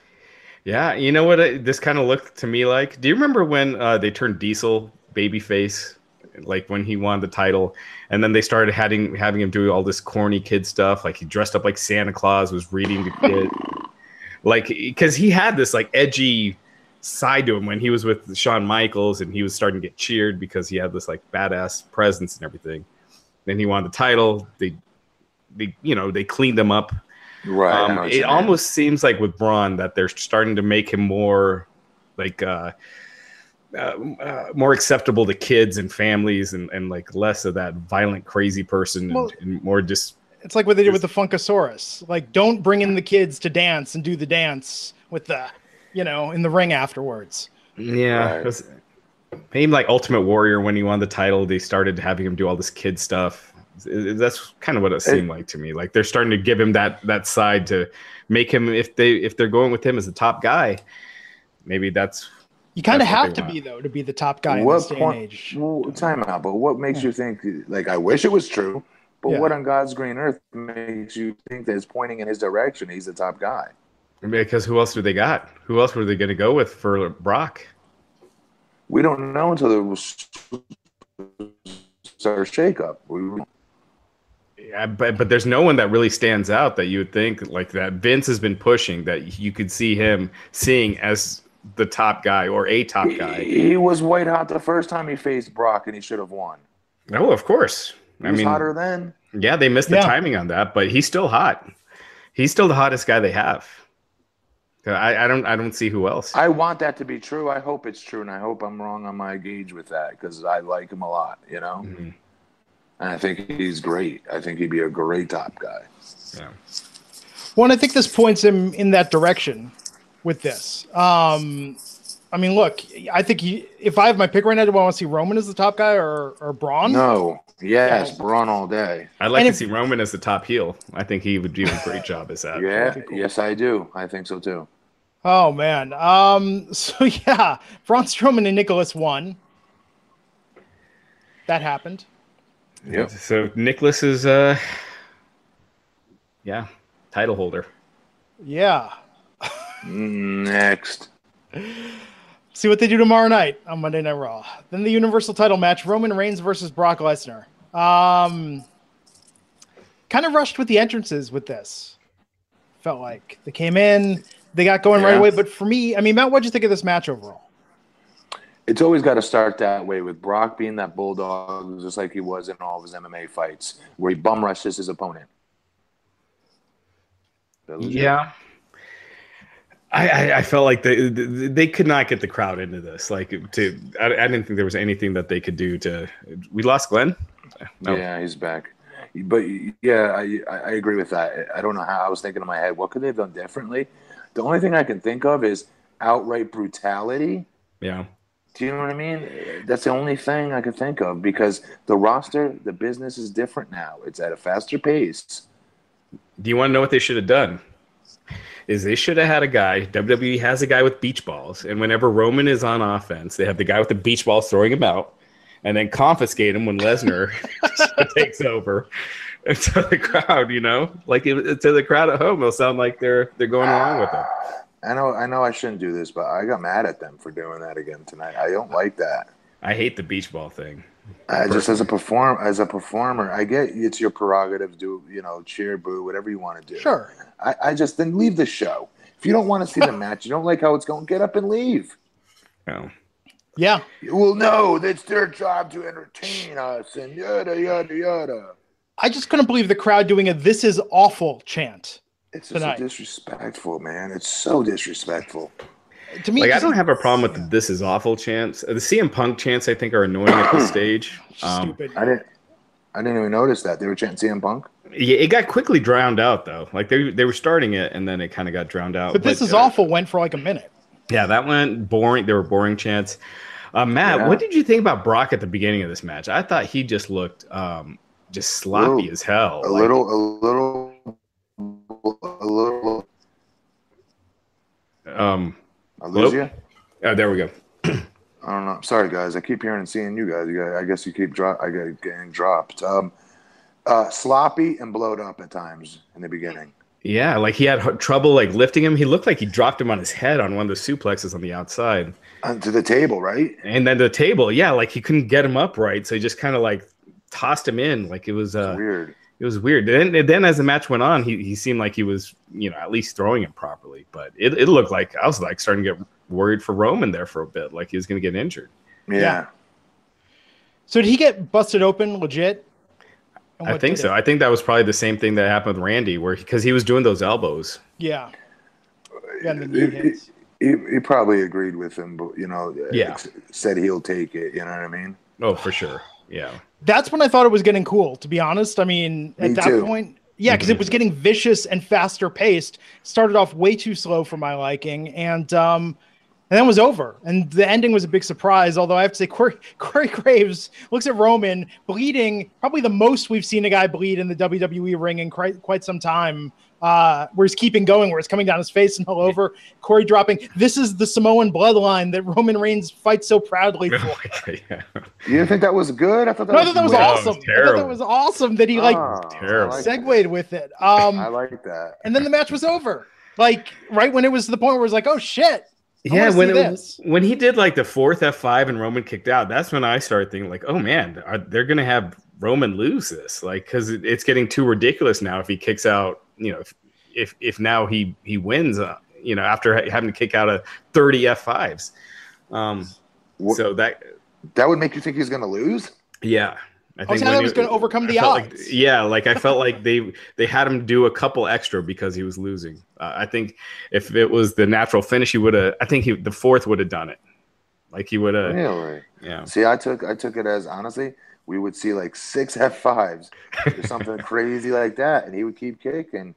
Yeah, you know what it, this kind of looked to me like? Do you remember when uh, they turned Diesel babyface, like when he won the title, and then they started having having him do all this corny kid stuff, like he dressed up like Santa Claus, was reading to kids, like because he had this like edgy side to him when he was with Shawn Michaels, and he was starting to get cheered because he had this like badass presence and everything. Then he won the title. They, they, you know, they cleaned him up Right. Um, what you it mean. almost seems like with Braun that they're starting to make him more like uh, uh, uh, more acceptable to kids and families and, and like less of that violent crazy person and, Well- and more just It's like what they did with the Funkasaurus. Like, don't bring in the kids to dance and do the dance with the, you know, in the ring afterwards. yeah Right. it was- maybe like Ultimate Warrior when he won the title they started having him do all this kid stuff It- it- that's kind of what it seemed like to me like they're starting to give him that that side to make him if they if they're going with him as the top guy maybe that's You kind of have to want. be though to be the top guy in what this day point? and age. Well, time out. But what makes you think? Like, I wish it was true. But Yeah. what on God's green earth makes you think that it's pointing in his direction? He's the top guy. Because who else do they got? Who else were they going to go with for Brock? We don't know until there was start shakeup. We, Yeah, but but there's no one that really stands out that you would think like that. Vince has been pushing that you could see him seeing as the top guy or a top guy. he, he was white hot the first time he faced Brock, and he should have won. No, of course. He I was mean, hotter then. yeah, they missed the Yeah. timing on that, but he's still hot. He's still the hottest guy they have. I, I don't I don't see who else. I want that to be true. I hope it's true, and I hope I'm wrong on my gauge with that because I like him a lot. You know, Mhm. And I think he's great. I think he'd be a great top guy. Yeah. Well, and I think this points him in that direction with this. Um, I mean, look, I think he, if I have my pick right now, do I want to see Roman as the top guy or, or Braun? No, yes, Braun all day. I'd like And to if- see Roman as the top heel. I think he would do a great job as that. Yeah, cool. yes, I do. I think so too. Oh, man. Um, so, yeah, Braun Strowman and Nicholas won. That happened. Yep. So Nicholas is uh yeah, title holder. Yeah. Next. See what they do tomorrow night on Monday Night Raw. Then the Universal title match Roman Reigns versus Brock Lesnar. Um, kind of rushed with the entrances with this. Felt like they came in, they got going right away. But for me, I mean, Matt, what'd you think of this match overall? It's always got to start that way with Brock being that bulldog, just like he was in all of his MMA fights, where he bum rushes his opponent. That was it. Yeah. I, I, I felt like they they could not get the crowd into this. Like to I, I didn't think there was anything that they could do to. We lost Glenn. No. Yeah, he's back. But yeah, I I agree with that. I don't know how I was thinking in my head. What could they have done differently? The only thing I can think of is outright brutality. Yeah. Do you know what I mean? That's the only thing I could think of because the roster, the business is different now. It's at a faster pace. Do you want to know what they should have done? Is they should have had a guy. WWE has a guy with beach balls, and whenever Roman is on offense, they have the guy with the beach balls throwing him out, and then confiscate him when Lesnar takes over. And to the crowd, you know, like to the crowd at home, it'll sound like they're they're going along with it. I know, I know, I shouldn't do this, but I got mad at them for doing that again tonight. I don't like that. I hate the beach ball thing. I just as a perform as a performer, I get it's your prerogative to do, you know, cheer, boo, whatever you want to do. Sure. I, I just then leave the show. If you don't want to see the match, you don't like how it's going, get up and leave. Oh. Yeah. You will know. Yeah. Well, no, it's their job to entertain us and yada yada yada. I just couldn't believe the crowd doing a "This is awful" chant. It's just so disrespectful, man. It's so disrespectful. To me, like I don't have a problem with the "This is awful" chants. The CM Punk chants I think are annoying at the stage. Um, Stupid. I didn't. I didn't even notice that they were chanting CM Punk. Yeah, it got quickly drowned out though. Like they they were starting it and then it kind of got drowned out. But, but this is uh, awful. Went for like a minute. Yeah, that went boring. There were boring chants. Uh, Matt, yeah. what did you think about Brock at the beginning of this match? I thought he just looked um, just sloppy little, as hell. A like, little, a little, Um, I lose you. Oh, there we go. I don't know. I'm Sorry, guys. I keep hearing and seeing you guys. You guys I guess you keep drop. I get getting dropped. Um, uh, sloppy and blowed up at times in the beginning. Yeah, like he had trouble like lifting him. He looked like he dropped him on his head on one of the suplexes on the outside. Onto the table, right? And then the table, yeah, like he couldn't get him up right, so he just kind of like tossed him in. Like it was uh, weird. It was weird. Then, then as the match went on, he, he seemed like he was, you know, at least throwing him properly. But it, it looked like I was like starting to get worried for Roman there for a bit, like he was going to get injured. Yeah. yeah. So did he get busted open legit? I think so. It? I think that was probably the same thing that happened with Randy, where because he was doing those elbows. Yeah. yeah he, he, he, probably agreed with him, but you know, yeah, said he'll take it. You know what I mean? Oh, for sure. Yeah. That's when I thought it was getting cool. To be honest, I mean, at that too. point, yeah, because mm-hmm. it was getting vicious and faster paced. Started off way too slow for my liking, and um, and then was over. And the ending was a big surprise. Although I have to say, Corey, Corey Graves looks at Roman bleeding, probably the most we've seen a guy bleed in the WWE ring in quite, quite some time. Uh, where he's keeping going, where it's coming down his face and all over. Corey dropping. This is the Samoan bloodline that Roman Reigns fights so proudly for. yeah. You didn't think that was good? I thought that, no, was, I thought that was awesome. I thought that was awesome that he like oh, segued like with it. Um, I like that. And then the match was over. Like right when it was to the point where it was like, oh shit, yeah, when it, when he did like the fourth F five and Roman kicked out, that's when I started thinking like, oh man, are, they're gonna have Roman lose this, like, because it, it's getting too ridiculous now. If he kicks out, you know, if if, if now he he wins, uh, you know, after having to kick out a thirty F fives, um, what, so that that would make you think he's gonna lose. Yeah, I think I was going to overcome the odds. Like, yeah, like I felt like they they had him do a couple extra because he was losing. Uh, I think if it was the natural finish, he would have. I think he the fourth would have done it. Like he would have. Really? Yeah. See, I took I took it as honestly, we would see like six F fives or something crazy like that, and he would keep kicking.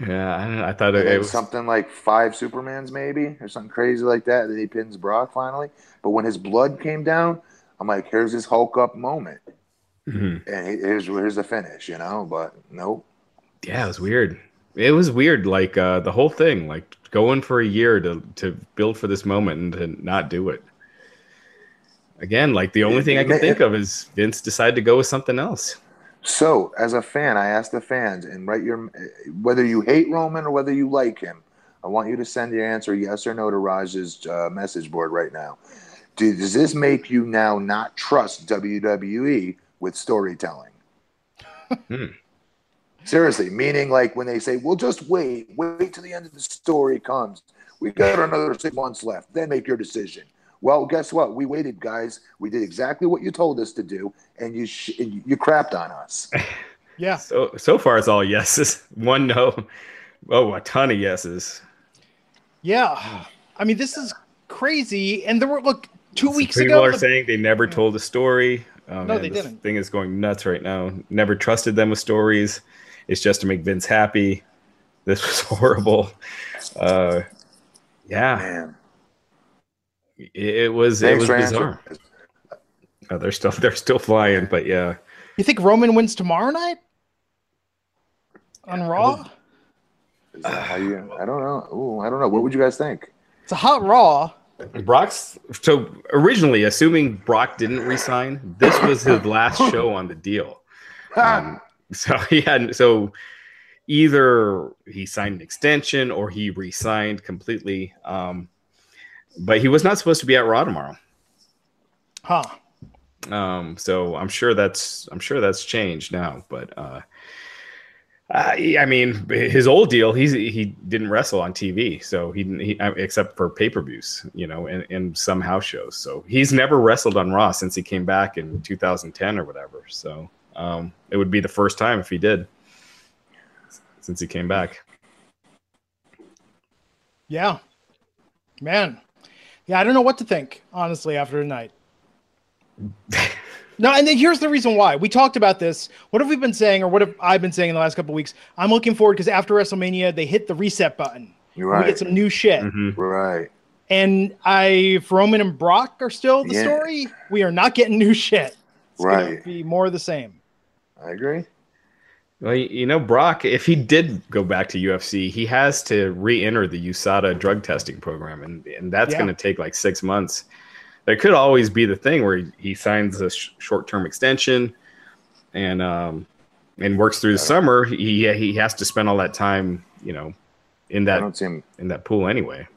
Yeah, I, I thought it, it, was something like five Supermans maybe or something crazy like that. That he pins Brock finally, but when his blood came down, I'm like, here's his Hulk up moment. Mm-hmm. And here's here's the finish, you know. But nope. Yeah, it was weird. It was weird, like uh, the whole thing, like going for a year to to build for this moment and to not do it. Again, like the only thing I can think of is Vince decided to go with something else. So, as a fan, I ask the fans, and write your whether you hate Roman or whether you like him. I want you to send your answer yes or no to Raj's uh, message board right now. Does this make you now not trust WWE with storytelling. hmm. Seriously, meaning like when they say, "Well, just wait, wait till the end of the story comes. We got another six months left. Then make your decision." Well, guess what? We waited, guys. We did exactly what you told us to do, and you sh- you crapped on us. yeah. So so far, it's all yeses. One no. Oh, a ton of yeses. Yeah. I mean, this is crazy. And there were look two Some weeks people ago. People are saying they never told a story. Oh, no, man, they didn't. Thing is going nuts right now. Never trusted them with stories. It's just to make Vince happy. This was horrible. Uh, yeah, man. It, it was. Thanks it was bizarre. Oh, they're still they're still flying, but yeah. You think Roman wins tomorrow night on Raw? Is that how you? I don't know. Ooh, I don't know. What would you guys think? It's a hot Raw. Brock's so originally, assuming Brock didn't resign, this was his last show on the deal. Um, so he had so either he signed an extension or he resigned completely. Um, but he was not supposed to be at Raw tomorrow. Huh. Um, so I'm sure that's I'm sure that's changed now. But uh, uh, I mean, his old deal, he's he didn't wrestle on TV, so he, he except for pay per views, you know, and, and some house shows. So he's never wrestled on Raw since he came back in 2010 or whatever. So Um, it would be the first time if he did since he came back. Yeah, man. Yeah, I don't know what to think honestly after tonight. no, and then here's the reason why. We talked about this. What have we been saying, or what have I been saying in the last couple weeks? I'm looking forward because after WrestleMania, they hit the reset button. You're right. We get some new shit. Mm-hmm. Right. And I, if Roman and Brock are still the Yeah. story, we are not getting new shit. It's gonna Right. be more of the same. I agree. Well, you know, Brock, if he did go back to UFC, he has to re-enter the USADA drug testing program, and and that's Yeah. going to take like six months. There could always be the thing where he, he signs a sh- short-term extension, and um, and works through the summer. He he has to spend all that time, you know, in I that don't see him. in that pool anyway.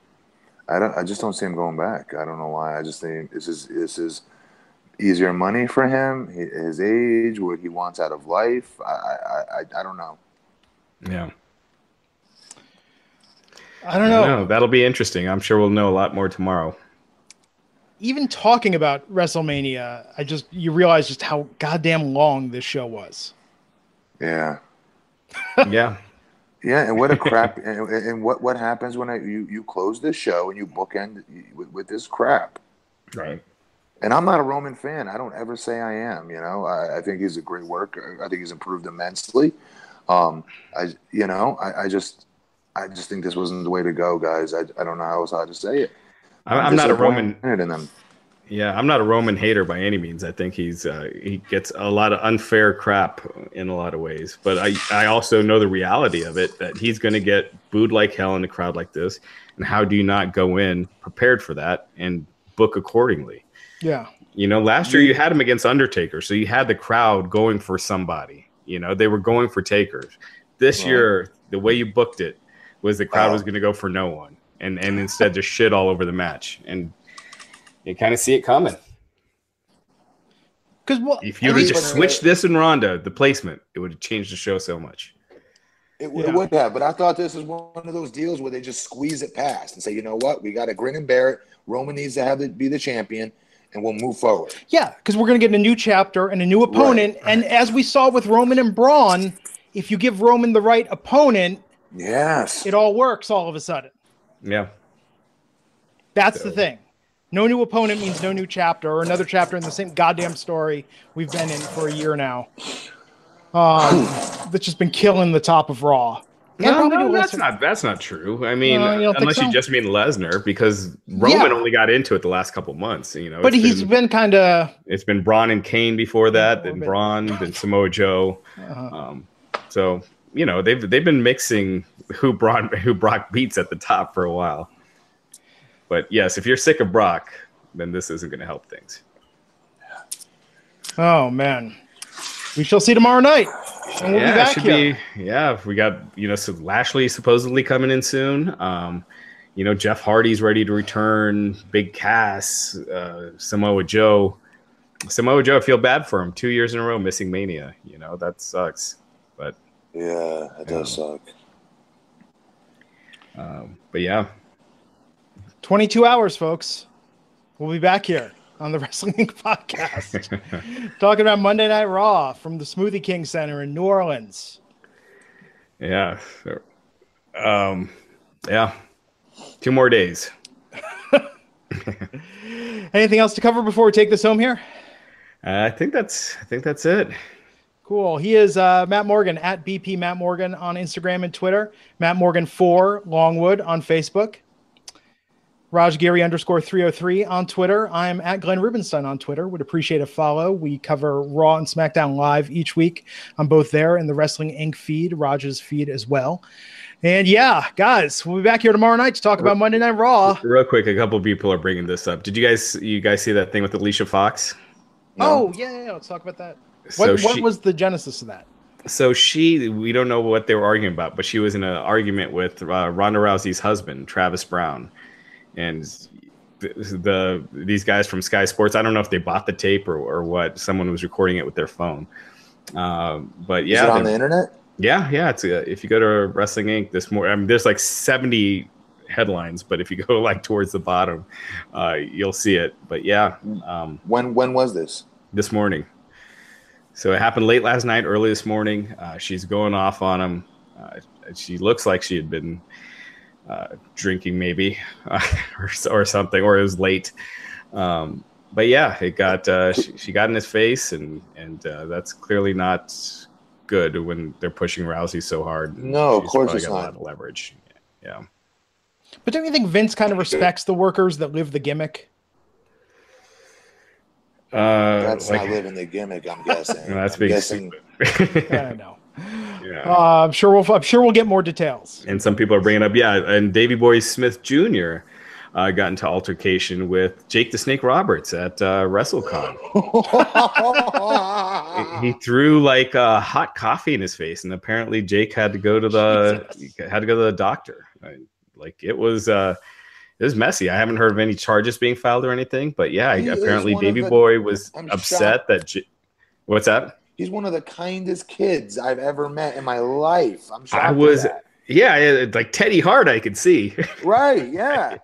I don't. I just don't see him going back. I don't know why. I just think this is this is easier money for him. His age, what he wants out of life. I I I, I don't know. Yeah, I don't know. No, that'll be interesting. I'm sure we'll know a lot more tomorrow. Even talking about WrestleMania, I just you realize just how goddamn long this show was. Yeah. yeah, Yeah, and what a crap! and, and what what happens when I, you you close this show and you bookend with, with this crap? right. And I'm not a Roman fan. I don't ever say I am. You know, I, I think he's a great worker. I think he's improved immensely. Um, I you know, I, I just I just think this wasn't the way to go, guys. I, I don't know how else how to say it. I'm, I'm not a Roman. in them. Yeah, I'm not a Roman hater by any means. I think he's uh, he gets a lot of unfair crap in a lot of ways, but I I also know the reality of it that he's going to get booed like hell in a crowd like this. And how do you not go in prepared for that and book accordingly? Yeah. You know, last year you had him against Undertaker, so you had the crowd going for somebody. You know, they were going for takers. This Right. year, the way you booked it was the crowd Oh. was going to go for no one, and and instead just shit all over the match, and you kind of see it coming. Because well, If you at would just switched this and Ronda, the placement, it would have changed the show so much. It, w- Yeah. it would have, but I thought this was one of those deals where they just squeeze it past and say, you know what, we got to grin and bear it. Roman needs to have the, be the champion, and we'll move forward. Yeah, because we're going to get a new chapter and a new opponent. And as we saw with Roman and Braun, if you give Roman the right opponent, Yes, it all works all of a sudden. Yeah, That's So- the thing. No new opponent means no new chapter or another chapter in the same goddamn story we've been in for a year now. Um, that's just been killing the top of Raw. No, no, that's not that's not true. I mean, No, you unless you just mean Lesnar, because Roman Yeah. only got into it the last couple months. You know, But he's been, been kind of. it's been Braun and Kane before that, then. Braun, then Samoa Joe. Uh, Um, so you know they've they've been mixing who Braun who Brock beats at the top for a while. But yes, if you're sick of Brock, then this isn't going to help things. oh man, we shall see tomorrow night, and we'll yeah, be back should here. be. Yeah, we got you know so Lashley supposedly coming in soon. Um, you know Jeff Hardy's ready to return. Big Cass, uh, Samoa Joe. Samoa Joe, I feel bad for him. Two years in a row missing Mania. You know that sucks. But yeah, it does suck. um, but yeah, 22 hours, folks. We'll be back here on the Wrestling Inc. podcast talking about Monday Night Raw from the Smoothie King Center in New Orleans. yeah, um, yeah. Two more days. Anything else to cover before we take this home here? I think that's I think that's it. Cool. He is uh, Matt Morgan at BP Matt Morgan on Instagram and Twitter. Matt Morgan for Longwood on Facebook. Raj Giri underscore 303 on Twitter. I'm at Glenn Rubenstein on Twitter. Would appreciate a follow. We cover Raw and SmackDown live each week. I'm both there in the Wrestling Inc. feed, Raj's feed as well. And yeah, guys, we'll be back here tomorrow night to talk about Monday Night Raw. Real quick, a couple people are bringing this up. Did you guys you guys see that thing with Alicia Fox? No? Oh, yeah, yeah, yeah, let's talk about that. So What, what was the genesis of that? So she, we don't know what they were arguing about, but she was in an argument with uh, Ronda Rousey's husband, Travis Browne, and the, the these guys from Sky Sports. I don't know if they bought the tape or, or what. Someone was recording it with their phone. Um, but Is yeah, it on the internet? yeah, yeah. It's uh, if you go to Wrestling Inc. this more, I mean, there's like 70 headlines, but if you go like towards the bottom, uh, you'll see it. But yeah, um, When when was this? this morning. So it happened late last night, early this morning. Uh, she's going off on him. Uh, she looks like she had been uh, drinking, maybe, or, or something, or it was late. Um, but yeah, it got uh, she, she, got in his face, and and uh, that's clearly not good when they're pushing Rousey so hard. No, of course it's got not. A lot of leverage. Yeah. But don't you think Vince kind of respects the workers that live the gimmick? Uh, that's like, not living the gimmick. I'm guessing. that's I'm being guessing. I don't know. Yeah. Uh, I'm sure we'll. I'm sure we'll get more details. And some people are bringing up, yeah, and Davey Boy Smith Jr. Uh, got into altercation with Jake the Snake Roberts at uh, WrestleCon. he, he threw like uh, hot coffee in his face, and apparently Jake had to go to the Jesus. had to go to the doctor. Like it was. Uh, it was messy. I haven't heard of any charges being filed or anything, but yeah, he apparently Davey the, Boy was I'm upset shocked. that. J- What's that? He's one of the kindest kids I've ever met in my life. I'm shocked. I was, yeah, like Teddy Hart, I could see. Right, yeah.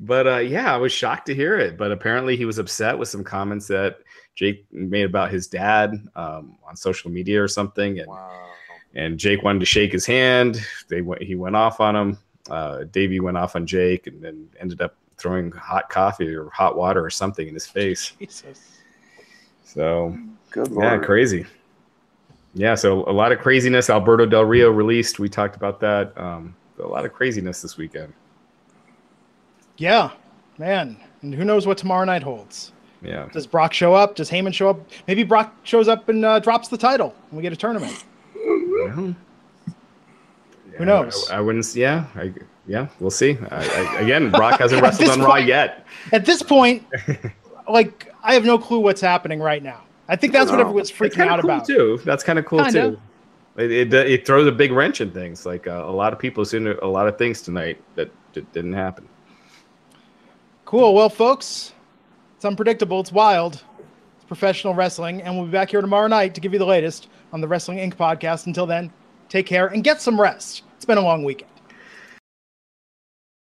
but uh, yeah, I was shocked to hear it. But apparently, he was upset with some comments that Jake made about his dad um, on social media or something, and wow. and Jake wanted to shake his hand. They went, he went off on him uh, Davey went off on Jake and then ended up throwing hot coffee or hot water or something in his face. Jesus. So, Good yeah, crazy. Yeah, so a lot of craziness. Alberto Del Rio released. We talked about that. Um, a lot of craziness this weekend. Yeah, man. And who knows what tomorrow night holds? Yeah. Does Brock show up? Does Heyman show up? Maybe Brock shows up and uh, drops the title and we get a tournament. Well, who knows? I, I, wouldn't. Yeah, I, yeah, we'll see. I, again, Brock hasn't wrestled on point, Raw yet. At this point, like I have no clue what's happening right now. I think that's what everyone's freaking out cool about too. That's kind of cool kinda. too. It, it, it, throws a big wrench in things. Like uh, a lot of people seen a lot of things tonight that, that didn't happen. Cool. Well, folks, it's unpredictable. It's wild. It's professional wrestling, and we'll be back here tomorrow night to give you the latest on the Wrestling Inc. podcast. Until then, take care and get some rest. It's been a long weekend.